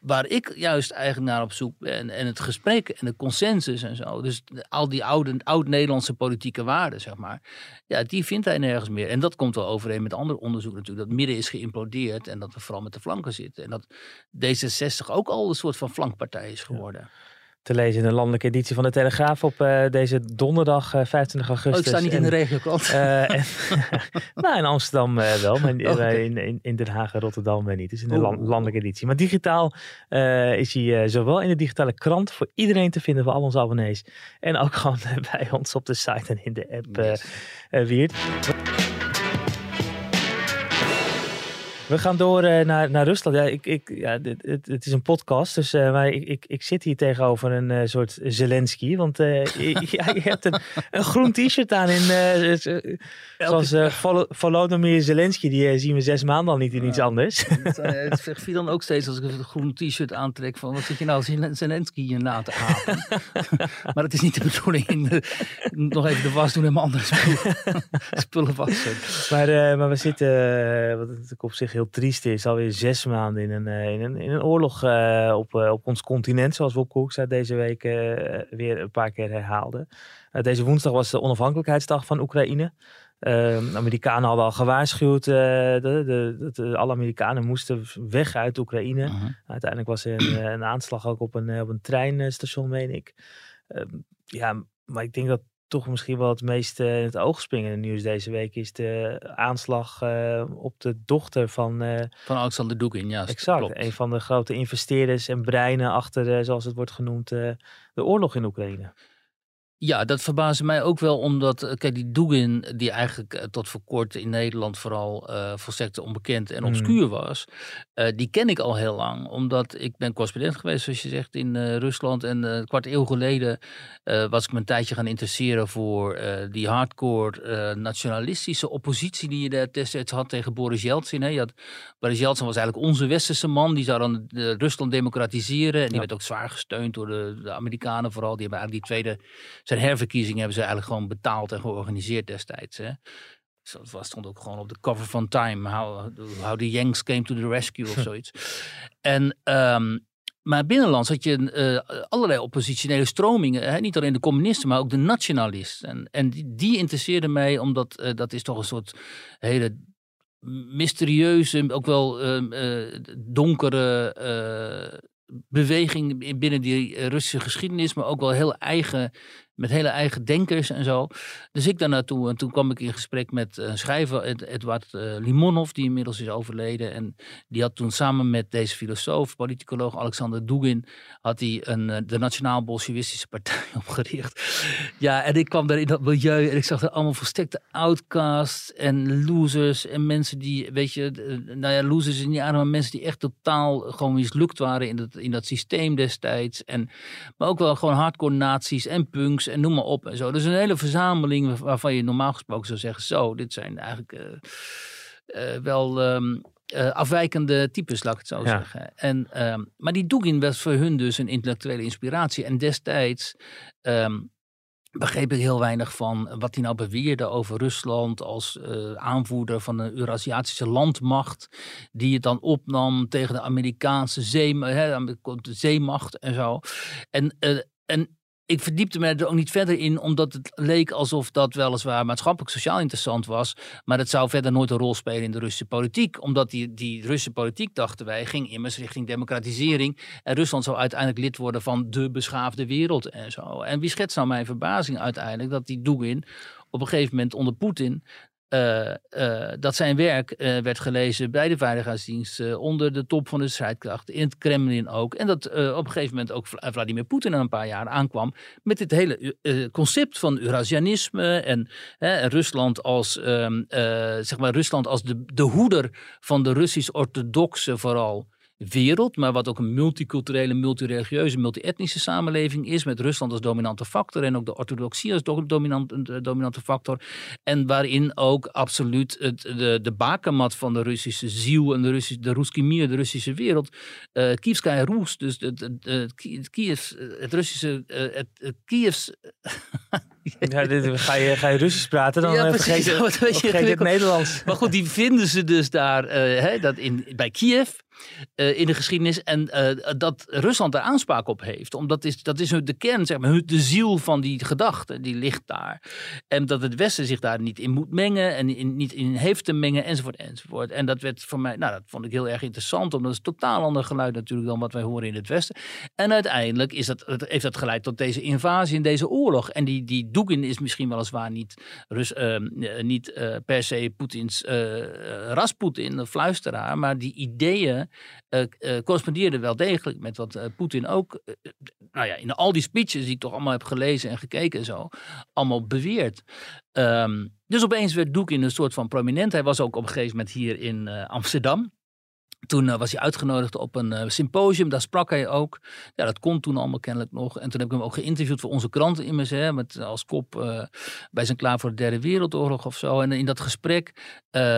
waar ik juist eigenlijk naar op zoek ben. En het gesprek en de consensus en zo. Dus al die oude, oud-Nederlandse politieke waarden, zeg maar. Ja, die vindt hij nergens meer. En dat komt wel overeen met ander onderzoek natuurlijk. Dat midden is geïmplodeerd en dat we vooral met de flanken zitten. En dat D66 ook al een soort van flankpartij is geworden. Te lezen in de landelijke editie van de Telegraaf op eh, deze donderdag eh, 25 Oh, augustus. ik sta niet in de regiokrant. Eh, en- nou, in Amsterdam eh, wel, maar in, Oh, in, in, in Den Haag en Rotterdam eh, niet. Dus in de land- landelijke editie. Maar digitaal eh, is hij eh, zowel in de digitale krant voor iedereen te vinden, voor al onze abonnees. En ook gewoon eh, bij ons op de site en in de app, eh Yes. eh, Wiert. We gaan door eh, naar, naar Rusland. Ja, ik, ik, ja, dit- het, het is een podcast, dus maar ik, ik, ik zit hier tegenover een eh, soort Zelensky. Want je, ja, je hebt een, een groen t-shirt aan in, zoals Vol- Volodymyr Zelensky. Die zien we zes maanden al niet in iets anders. Het, zegt Fidan ook steeds als ik een groen t-shirt aantrek van wat zit je nou Zel- Zelensky hier na te apen. maar het is niet de bedoeling. Ik nog even de was doen en mijn andere spullen, spullen wassen. maar, maar we zitten, wat natuurlijk op zich heel triest is, alweer zes maanden in een, eh, in een, in een oorlog eh, op, eh, op ons continent. Zoals Wopke Hoekstra deze week weer een paar keer herhaalde. Deze woensdag was de onafhankelijkheidsdag van Oekraïne. Eh, de Amerikanen hadden al gewaarschuwd de, de, dat alle Amerikanen moesten weg uit Oekraïne. Uiteindelijk was er een, een aanslag ook op een, op een treinstation, meen ik. Ehm, ja, maar ik denk dat toch misschien wel het meest in het oog springende nieuws deze week is de aanslag eh, op de dochter van eh, Van Alexander Dugin, ja. exact, klopt. een van de grote investeerders en breinen achter, eh, zoals het wordt genoemd, de oorlog in Oekraïne. Ja, dat verbaasde mij ook wel, omdat, eh, kijk, die Dugin, die eigenlijk eh, tot voor kort in Nederland vooral eh volstrekt onbekend en Mhm. obscuur was, die ken ik al heel lang. Omdat ik ben correspondent geweest, zoals je zegt, in Rusland. En een kwart eeuw geleden was ik me een tijdje gaan interesseren voor die hardcore nationalistische oppositie die je daar destijds had tegen Boris Yeltsin. Hè. Je had, Boris Yeltsin was eigenlijk onze westerse man, die zou dan Rusland democratiseren. En die Ja. werd ook zwaar gesteund door de, de Amerikanen vooral. Die hebben eigenlijk die tweede zijn herverkiezingen hebben ze eigenlijk gewoon betaald en georganiseerd destijds. Hè. Dat was, stond ook gewoon op de cover van Time. How, how the Yanks came to the rescue of zoiets. En, ehm, maar binnenlands had je uh, allerlei oppositionele stromingen. Hè? Niet alleen de communisten, maar ook de nationalisten. En, en die, die interesseerden mij omdat uh, dat is toch een soort hele mysterieuze, ook wel uh, donkere beweging binnen die Russische geschiedenis. Maar ook wel heel eigen met hele eigen denkers en zo. Dus ik daar naartoe en toen kwam ik in gesprek met een schrijver, Edward uh, Limonov, die inmiddels is overleden. En die had toen samen met deze filosoof, politicoloog Alexander Dugin, had hij een, eh, de Nationaal-Bolsjewistische Partij opgericht. Ja, en ik kwam daar in dat milieu en ik zag er allemaal volstrekte outcasts en losers en mensen die, weet je, nou ja, losers is niet aan, maar mensen die echt totaal gewoon mislukt waren in dat, in dat systeem destijds. En, maar ook wel gewoon hardcore nazi's en punks en noem maar op en zo. Dus een hele verzameling waarvan je normaal gesproken zou zeggen: zo, dit zijn eigenlijk uh, uh, wel. Um, uh, afwijkende types, laat ik het zo zeggen. En, um, maar die Dugin was voor hun dus een intellectuele inspiratie. En destijds um, begreep ik heel weinig van wat hij nou beweerde over Rusland als uh, aanvoerder van een Eurasiatische landmacht, die het dan opnam tegen de Amerikaanse zee, hè, de zeemacht en zo. En, uh, en ik verdiepte me er ook niet verder in, omdat het leek alsof dat weliswaar maatschappelijk sociaal interessant was. Maar dat zou verder nooit een rol spelen in de Russische politiek. Omdat die, die Russische politiek, dachten wij, ging immers richting democratisering. En Rusland zou uiteindelijk lid worden van de beschaafde wereld en zo. En wie schetst nou mijn verbazing uiteindelijk dat die Dugin op een gegeven moment onder Poetin uh, uh, dat zijn werk uh, werd gelezen bij de Veiligheidsdienst onder de top van de strijdkracht, in het Kremlin ook. En dat op een gegeven moment ook Vladimir Poetin een paar jaar aankwam met dit hele concept van Eurasianisme en Rusland als, ehm, zeg maar Rusland als de, de hoeder van de Russisch-orthodoxe vooral wereld, maar wat ook een multiculturele, multireligieuze, multietnische samenleving is, met Rusland als dominante factor en ook de orthodoxie als dominant, dominante factor. En waarin ook absoluut het, de, de bakermat van de Russische ziel en de, Russische, de Ruski de Russische wereld, uh, Kievskaya Rus, dus het, het, Kiev, het Russische, uh, het, het Kievs... ja, dit, ga, je, ga je Russisch praten, dan ja, vergeet, je, vergeet het Nederlands. Maar goed, die vinden ze dus daar, uh, hè, dat in, bij Kiev. Uh, in de geschiedenis. En uh, dat Rusland daar aanspraak op heeft. Omdat is, dat is de kern, zeg maar, de ziel van die gedachte. Die ligt daar. En dat het Westen zich daar niet in moet mengen. En niet in heeft te mengen, enzovoort, enzovoort. En dat werd voor mij, nou, dat vond ik heel erg interessant. Omdat het totaal ander geluid natuurlijk dan wat wij horen in het Westen. En uiteindelijk is dat, heeft dat geleid tot deze invasie en deze oorlog. En die, die Dugin is misschien weliswaar niet, Rus, uh, niet per se Poetins Rasputin, de fluisteraar. Maar die ideeën correspondeerde wel degelijk met wat uh, Poetin ook, nou ja, in al die speeches die ik toch allemaal heb gelezen en gekeken en zo, allemaal beweert. Um, dus opeens werd Doek in een soort van prominent. Hij was ook op een gegeven moment hier in Amsterdam. Toen uh, was hij uitgenodigd op een uh, symposium, daar sprak hij ook. Ja, dat kon toen allemaal kennelijk nog. En toen heb ik hem ook geïnterviewd voor onze krant immers, hè, met als kop uh, wij zijn klaar voor de derde wereldoorlog of zo. En in dat gesprek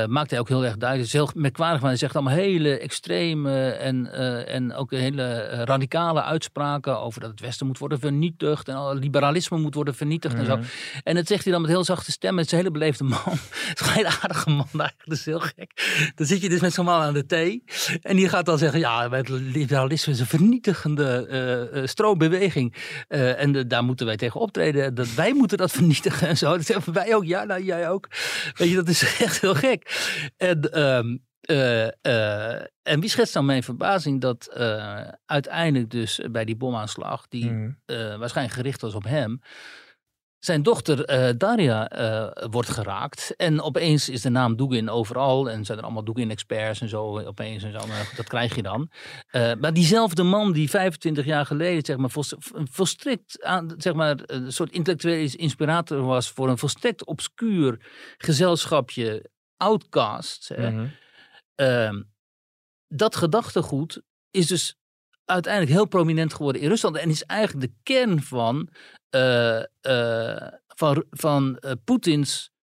maakte hij ook heel erg duidelijk, het is heel merkwaardig, maar hij zegt allemaal hele extreme en, en ook hele radicale uitspraken over dat het Westen moet worden vernietigd en liberalisme moet worden vernietigd en zo. Mhm. En dat zegt hij dan met heel zachte stem, het is een hele beleefde man. het is een hele aardige man eigenlijk, dat is heel gek. Dan zit je dus met zo'n man aan de thee. En die gaat dan zeggen, ja, het liberalisme is een vernietigende uh, stroombeweging. Uh, en daar moeten wij tegen optreden. Dat wij moeten dat vernietigen en zo. Dat zeggen wij ook, ja, nou jij ook. Weet je, dat is echt heel gek. En, um, en wie schetst dan mijn verbazing dat uiteindelijk dus bij die bomaanslag, die mm. waarschijnlijk gericht was op hem, zijn dochter uh, Daria uh, wordt geraakt. En opeens is de naam Dugin overal. En zijn er allemaal Dugin-experts en zo opeens. En zo. Dat krijg je dan. Uh, maar diezelfde man die 25 jaar geleden zeg maar, volstrekt aan, zeg maar, een soort intellectuele inspirator was voor een volstrekt obscuur gezelschapje outcasts. Mm -hmm. dat gedachtegoed is dus uiteindelijk heel prominent geworden in Rusland. En is eigenlijk de kern van, uh, uh, van, van uh, Poetins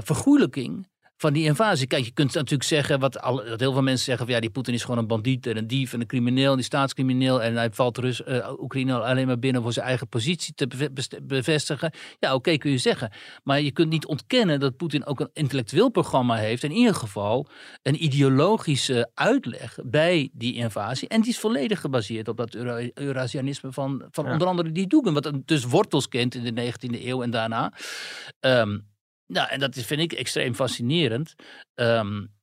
vergoeilijking van die invasie. Kijk, je kunt natuurlijk zeggen, wat, al, wat heel veel mensen zeggen, van, ja, die Poetin is gewoon een bandiet en een dief en een crimineel, en die staatscrimineel. En hij valt Rus, uh, Oekraïne alleen maar binnen voor zijn eigen positie te bevestigen. Ja, oké, kun je zeggen. Maar je kunt niet ontkennen dat Poetin ook een intellectueel programma heeft. In ieder geval een ideologische uitleg bij die invasie. En die is volledig gebaseerd op dat Eurasianisme van, van onder andere die Doegen. Wat dus wortels kent in de 19e eeuw en daarna. Um, nou, en dat vind ik extreem fascinerend. Um,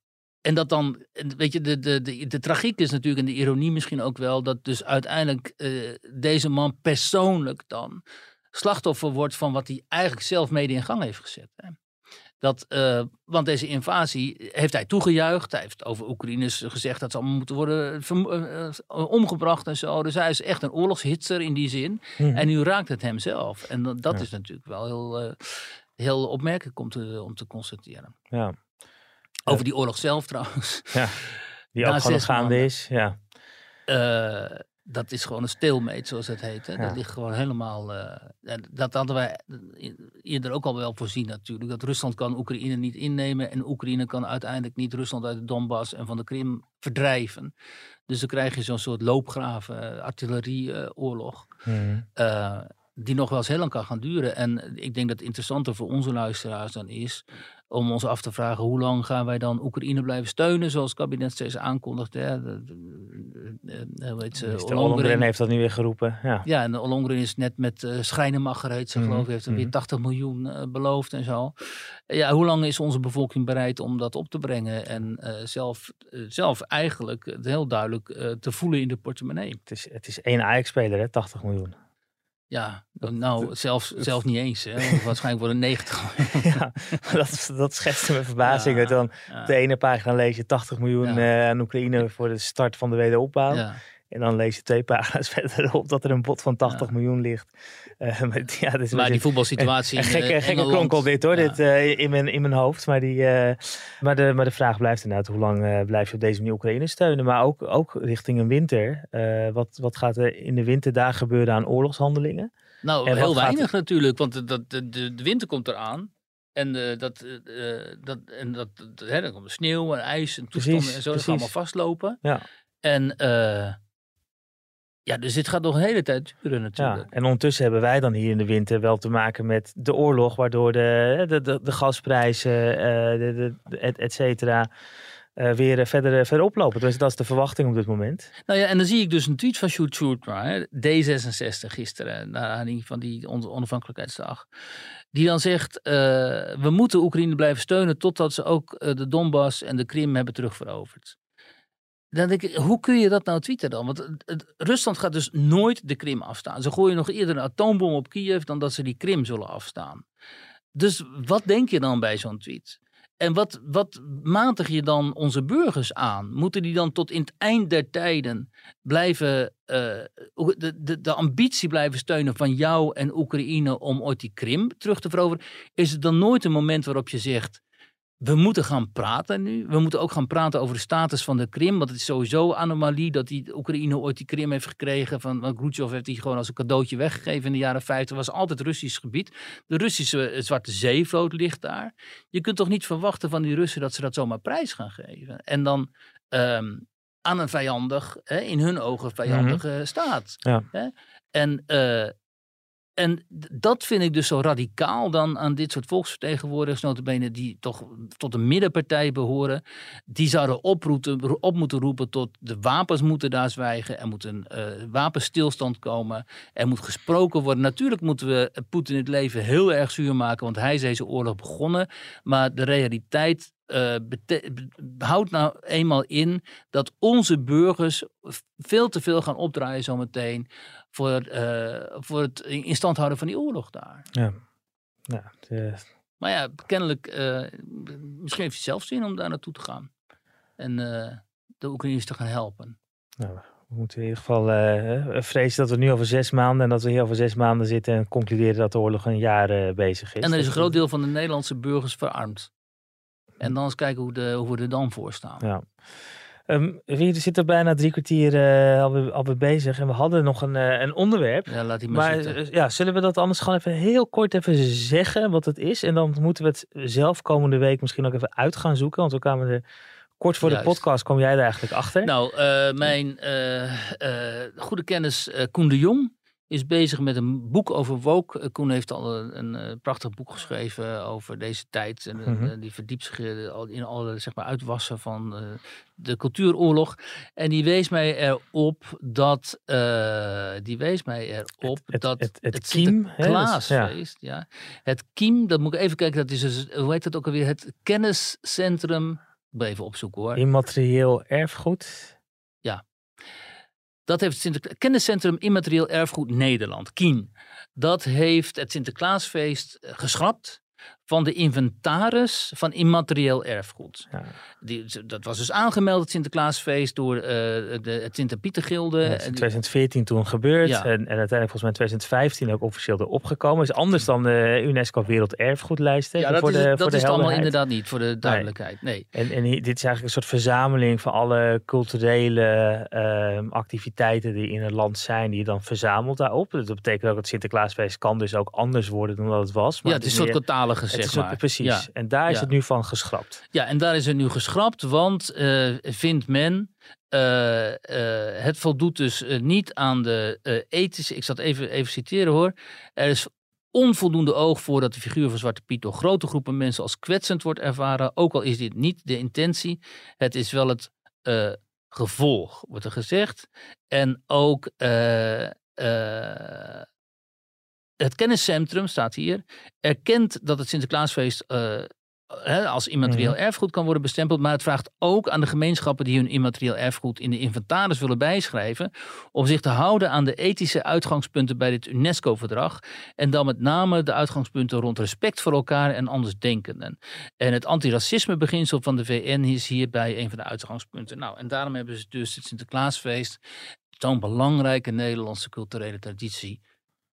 en dat dan, weet je, de, de, de, de tragiek is natuurlijk en de ironie misschien ook wel, dat dus uiteindelijk uh, deze man persoonlijk dan slachtoffer wordt van wat hij eigenlijk zelf mede in gang heeft gezet. Hè. Dat, uh, want deze invasie heeft hij toegejuicht. Hij heeft over Oekraïners gezegd dat ze allemaal moeten worden uh, omgebracht en zo. Dus hij is echt een oorlogshitser in die zin. Mm. En nu raakt het hem zelf. En dat, dat ja. is natuurlijk wel heel heel opmerkelijk om te, om te constateren. Ja. Over die oorlog zelf trouwens. Ja, die ook gewoon gaande is. Ja. Uh, dat is gewoon een stilmeet, zoals het heet. Hè. Ja. Dat ligt gewoon helemaal. Uh, dat hadden wij eerder ook al wel voorzien, natuurlijk. Dat Rusland kan Oekraïne niet innemen. En Oekraïne kan uiteindelijk niet Rusland uit de Donbass en van de Krim verdrijven. Dus dan krijg je zo'n soort loopgraven, artillerieoorlog. Mm. Uh, die nog wel eens heel lang kan gaan duren. En ik denk dat het interessante voor onze luisteraars dan is om ons af te vragen hoe lang gaan wij dan Oekraïne blijven steunen, zoals het kabinet steeds aankondigt. Hè. De, de, de, Ollongren heeft dat nu weer geroepen. Ja, ja en Ollongren is net met uh, schrijnen gereden, mm geloof ik, heeft er weer 80 mhm. miljoen uh, beloofd en zo. Ja, hoe lang is onze bevolking bereid om dat op te brengen en uh, zelf, zelf eigenlijk heel duidelijk te voelen in de portemonnee? Het is, het is één Ajax-speler, 80 miljoen. Ja, nou, zelfs, zelfs niet eens. Hè? Waarschijnlijk worden 90. ja, dat, dat schetste me verbazing. Ja, dan ja. op de ene pagina lees je 80 miljoen ja. uh, aan Oekraïne voor de start van de wederopbouw. En dan lees je twee pagina's verderop dat er een bod van 80 miljoen ligt. Uh, maar ja, is maar die voetbalsituatie. Een, een gekke, gekke kronkel dit hoor, dit, uh, in, mijn, in mijn hoofd. Maar, die, uh, maar, de, maar de vraag blijft inderdaad, hoe lang blijf je op deze manier Oekraïne steunen? Maar ook, ook richting een winter. wat, wat gaat er in de winter daar gebeuren aan oorlogshandelingen? Nou, en heel weinig natuurlijk, want de, de, de, de winter komt eraan. En, uh, dat, uh, dat, en dat, hè, dan komt sneeuw en ijs en toestanden precies, en zo. Dat gaat allemaal vastlopen. Ja. En uh, ja, dus dit gaat nog een hele tijd duren natuurlijk. Ja, en ondertussen hebben wij dan hier in de winter wel te maken met de oorlog, waardoor de, de, de, de gasprijzen, de, de, et, et cetera, uh, weer verder, verder oplopen. Dus dat is de verwachting op dit moment. Nou ja, en dan zie ik dus een tweet van Sjoerd Sjoerdma, D66 gisteren, naar aanleiding van die on onafhankelijkheidsdag. Die dan zegt, uh, we moeten Oekraïne blijven steunen totdat ze ook de Donbass en de Krim hebben terugveroverd. Dan denk ik, hoe kun je dat nou tweeten dan? Want het, Rusland gaat dus nooit de Krim afstaan. Ze gooien nog eerder een atoombom op Kiev dan dat ze die Krim zullen afstaan. Dus wat denk je dan bij zo'n tweet? En wat, wat matig je dan onze burgers aan? Moeten die dan tot in het eind der tijden blijven, uh, de, de, de ambitie blijven steunen van jou en Oekraïne om ooit die Krim terug te veroveren? Is het dan nooit een moment waarop je zegt, we moeten gaan praten nu. We moeten ook gaan praten over de status van de Krim. Want het is sowieso anomalie dat die Oekraïne ooit die Krim heeft gekregen. Van, Khrushchev heeft die gewoon als een cadeautje weggegeven in de jaren 50. Het was altijd Russisch gebied. De Russische eh, Zwarte Zeevloot ligt daar. Je kunt toch niet verwachten van die Russen dat ze dat zomaar prijs gaan geven. En dan um, aan een vijandig, hè, in hun ogen vijandige mm -hmm. staat. Ja. Hè? En uh, en dat vind ik dus zo radicaal dan aan dit soort volksvertegenwoordigers, notabene die toch tot de middenpartij behoren. Die zouden oproepen, op moeten roepen tot de wapens moeten daar zwijgen. Er moet een uh, wapenstilstand komen. Er moet gesproken worden. Natuurlijk moeten we Poetin het leven heel erg zuur maken, want hij is deze oorlog begonnen. Maar de realiteit uh, houdt nou eenmaal in dat onze burgers veel te veel gaan opdraaien zometeen voor, uh, voor het in stand houden van die oorlog daar. Ja. ja de... Maar ja, kennelijk, uh, misschien heeft hij zelf zin om daar naartoe te gaan. En de Oekraïners te gaan helpen. Nou, we moeten in ieder geval vrezen dat we nu over zes maanden en dat we hier over zes maanden zitten en concluderen dat de oorlog een jaar bezig is. En er is een groot deel van de Nederlandse burgers verarmd. En dan eens kijken hoe, de, hoe we er dan voor staan. Ja. Um, we zitten bijna drie kwartier uh, alweer, alweer, bezig en we hadden nog een, uh, een onderwerp. Ja, laat die maar, maar uh, ja, zullen we dat anders gewoon even heel kort even zeggen wat het is? En dan moeten we het zelf komende week misschien ook even uit gaan zoeken. Want we kwamen er kort voor Juist. de podcast, kwam jij er eigenlijk achter? Nou, mijn goede kennis Koen de Jong is bezig met een boek over woke. Eh, Koen heeft al een, een, eh, prachtig boek geschreven over deze tijd. En mm -hmm. die verdiept zich in alle zeg maar, uitwassen van uh, de cultuuroorlog. En die wees mij erop dat. Uh, die wees mij erop het, dat. Het, het, het Sinterklaasfeest. Ja. ja. Het Kiem, dat moet ik even kijken. Dat is dus, hoe heet dat ook alweer? Het kenniscentrum. Even opzoeken hoor. Immaterieel erfgoed. Ja, dat heeft het Kenniscentrum Immaterieel Erfgoed Nederland, KIEN. Dat heeft het Sinterklaasfeest eh, geschrapt van de inventaris van immaterieel erfgoed. Ja. Die, dat was dus aangemeld, het Sinterklaasfeest, door uh, de, het Sinterpietergilde. Ja, is in 2014 toen gebeurd en, en uiteindelijk volgens mij in 2015 ook officieel erop gekomen. Is anders dan de UNESCO Werelderfgoedlijst. Ja, dat voor is, de, dat voor de is allemaal inderdaad niet, voor de duidelijkheid. Nee. En, en dit is eigenlijk een soort verzameling van alle culturele uh, activiteiten die in het land zijn, die je dan verzamelt daarop. Dat betekent ook dat Sinterklaasfeest kan dus ook anders worden dan dat het was. Maar ja, het is een soort katalige zeg maar. precies. En daar is het nu van geschrapt. Ja, en daar is het nu geschrapt, want uh, vindt men uh, uh, het voldoet dus niet aan de ethische. Ik zat even, even citeren hoor. Er is onvoldoende oog voor dat de figuur van Zwarte Piet door grote groepen mensen als kwetsend wordt ervaren. Ook al is dit niet de intentie. Het is wel het gevolg, wordt er gezegd. En ook het kenniscentrum, staat hier, erkent dat het Sinterklaasfeest uh, als immaterieel mhm. erfgoed kan worden bestempeld. Maar het vraagt ook aan de gemeenschappen die hun immaterieel erfgoed in de inventaris willen bijschrijven. om zich te houden aan de ethische uitgangspunten bij dit UNESCO-verdrag. En dan met name de uitgangspunten rond respect voor elkaar en andersdenkenden. En het antiracisme-beginsel van de VN is hierbij een van de uitgangspunten. Nou, en daarom hebben ze dus het Sinterklaasfeest, zo'n belangrijke Nederlandse culturele traditie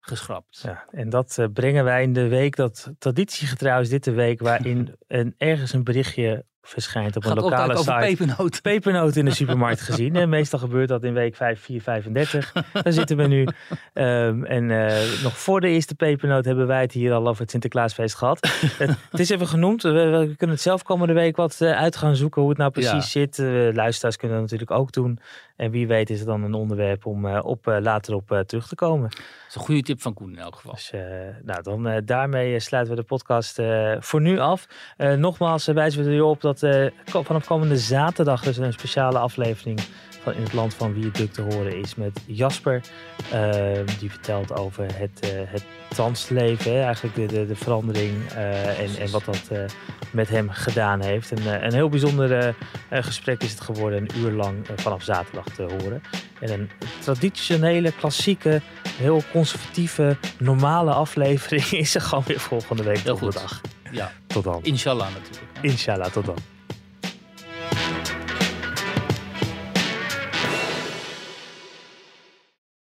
geschrapt. Ja, en dat uh, brengen wij in de week, dat traditiegetrouw is dit de week, waarin een, ergens een berichtje verschijnt op een lokale site. pepernoot. Pepernoot in de supermarkt gezien. En meestal gebeurt dat in week 5, 4, 35. Daar zitten we nu. Um, en uh, nog voor de eerste pepernoot hebben wij het hier al over het Sinterklaasfeest gehad. het, het, is even genoemd. We, we, kunnen het zelf komende week wat uh, uit gaan zoeken hoe het nou precies ja. zit. Uh, luisteraars kunnen dat natuurlijk ook doen. En wie weet is het dan een onderwerp om op, later op terug te komen. Dat is een goede tip van Koen in elk geval. Dus, nou, dan daarmee sluiten we de podcast voor nu af. nogmaals wijzen we erop dat vanaf komende zaterdag dus een speciale aflevering van In het Land van Viaduct te horen is met Jasper. Uh, die vertelt over het, uh, het transleven, eigenlijk de, de, de verandering en, en wat dat met hem gedaan heeft. Een, een heel bijzonder gesprek is het geworden, een uur lang vanaf zaterdag te horen. En een traditionele, klassieke, heel conservatieve, normale aflevering is er gewoon weer volgende week donderdag. Ja. Tot dan. Inshallah natuurlijk. Inshallah, tot dan.